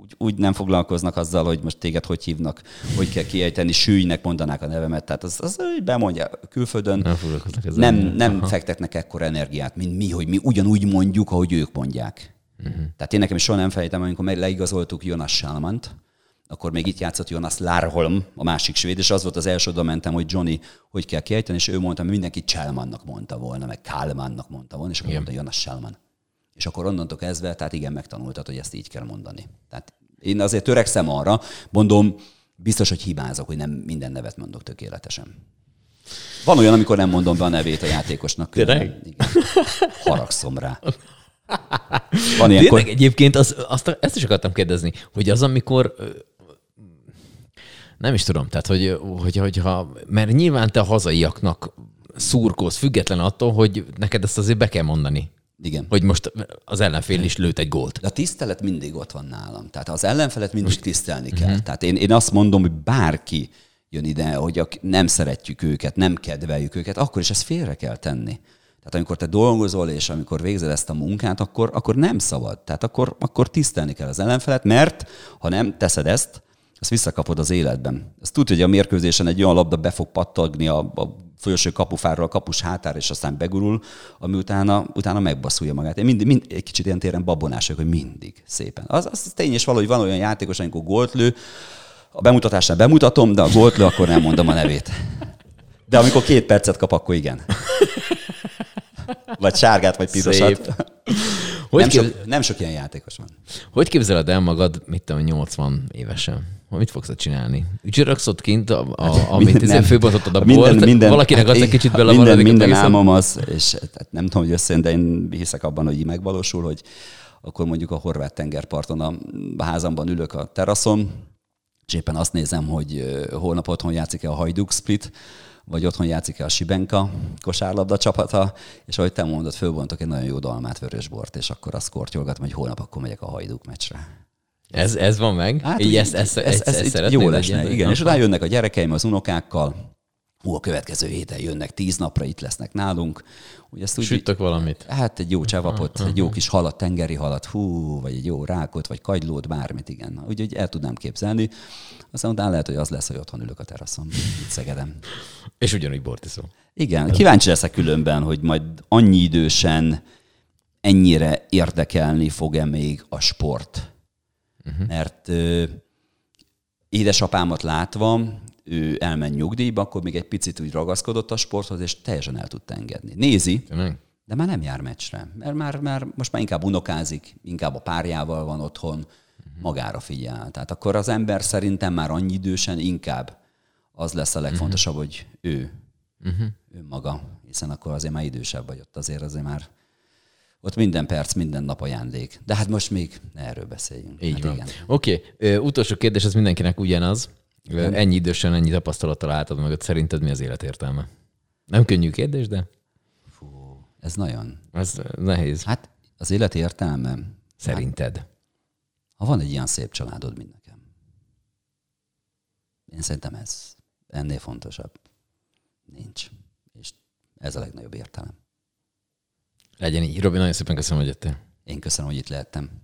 úgy, úgy nem foglalkoznak azzal, hogy most téged hogy hívnak, hogy kell kiejteni, sűjnek mondanák a nevemet, tehát az, az hogy bemondja külföldön. Nem nem, nem fektetnek ekkor energiát, mint mi, hogy mi ugyanúgy mondjuk, ahogy ők mondják. Uh-huh. Tehát én nekem is soha nem fejtem, amikor meg leigazoltuk Jonas Salmant, akkor még itt játszott Jonas Larholm, a másik svéd, és az volt az első, oda mentem, hogy Johnny hogy kell kiejteni, és ő mondta, hogy mindenki Cselmannak mondta volna, meg Kálmánnak mondta volna, és akkor igen. mondta Jonas Salman. És akkor onnantól kezdve, tehát igen, megtanultad, hogy ezt így kell mondani. Tehát én azért törekszem arra, mondom, biztos, hogy hibázok, hogy nem minden nevet mondok tökéletesen. Van olyan, amikor nem mondom be a nevét a játékosnak. Tényleg? Haragszom rá. Van ilyenkor... Tényleg egyébként az, azt, ezt is akartam kérdezni, hogy az, amikor nem is tudom, tehát hogy, hogy, hogy ha, mert nyilván te a hazaiaknak szurkolsz, független attól, hogy neked ezt azért be kell mondani. Igen. Hogy most az ellenfél is lőtt egy gólt. De a tisztelet mindig ott van nálam. Tehát az ellenfelet mindig most... tisztelni kell. Uh-huh. Tehát én, én azt mondom, hogy bárki jön ide, hogy nem szeretjük őket, nem kedveljük őket, akkor is ezt félre kell tenni. Tehát amikor te dolgozol, és amikor végzed ezt a munkát, akkor, akkor nem szabad. Tehát akkor, akkor tisztelni kell az ellenfelet, mert ha nem teszed ezt, azt visszakapod az életben. Ezt tudja, hogy a mérkőzésen egy olyan labda be fog pattagni a, a felső kapufáról a kapus hátára, és aztán begurul, ami utána, utána megbaszulja magát. Én mindig, mind, egy kicsit ilyen téren babonás vagyok, hogy mindig szépen. Az, az tény és valahogy van olyan játékos, amikor gólt lő, a bemutatásnál bemutatom, de a gólt lő, akkor nem mondom a nevét. De amikor két percet kap, akkor igen. Vagy sárgát, vagy pirosat. Szép. Hogy, Nem kép... sok, nem sok ilyen játékos van. hogy képzeled el magad, mit tudom, 80 évesen? Mit fogsz csinálni? Ücsöröksz ott kint, a, a, amit Minden- nem, főbontottad a minden, bort, minden, valakinek adsz egy kicsit bele Minden, minden álmom az, és tehát nem tudom, hogy összejön, de én hiszek abban, hogy így megvalósul, hogy akkor mondjuk a horvát tengerparton a házamban ülök a teraszon, és éppen azt nézem, hogy holnap otthon játszik-e a Hajduk Split, vagy otthon játszik-e a Sibenka kosárlabda csapata, és ahogy te mondod, fölbontok egy nagyon jó dalmát, vörösbort, és akkor azt kortyolgatom, hogy holnap akkor megyek a Hajduk meccsre. Ez, ez van meg? Hát, így úgy- ezt, ezt, ezt, ezt, így szeretnéd jó lesne, igen. És utána jönnek a gyerekeim az unokákkal, hú, a következő héten jönnek, tíz napra itt lesznek nálunk. Úgy ezt úgy, Süttök valamit. Hát egy jó csevapot, egy jó kis halat, tengeri halat, hú, vagy egy jó rákot, vagy kagylót, bármit, igen. Úgyhogy el tudnám képzelni. Aztán utána lehet, hogy az lesz, hogy otthon ülök a teraszon, itt Szegeden. És ugyanúgy bort iszol. Igen, kíváncsi leszek különben, hogy majd annyi idősen ennyire érdekelni fog-e még a sport. Uh-huh. Mert ö, édesapámat látva, ő elment nyugdíjba, akkor még egy picit úgy ragaszkodott a sporthoz, és teljesen el tudta engedni. Nézi, Tényleg? de már nem jár meccsre, mert már, már most már inkább unokázik, inkább a párjával van otthon, magára figyel. Tehát akkor az ember szerintem már annyi idősen inkább az lesz a legfontosabb, hogy ő, ő maga, hiszen akkor azért már idősebb vagy ott, azért azért már ott minden perc, minden nap ajándék. De hát most még ne erről beszéljünk. Így hát van. Oké, okay. utolsó kérdés, ez mindenkinek ugyanaz. Ennyi idősen, ennyi tapasztalattal álltad mögött, szerinted mi az élet értelme? Nem könnyű kérdés, de Fú, ez nagyon. ez nehéz. Hát az élet értelme, Szerinted? ha van egy ilyen szép családod, mint nekem. Én szerintem ez ennél fontosabb. Nincs. És ez a legnagyobb értelem. Legyen így. Robi, nagyon szépen köszönöm, hogy jöttél. Én köszönöm, hogy itt lehettem.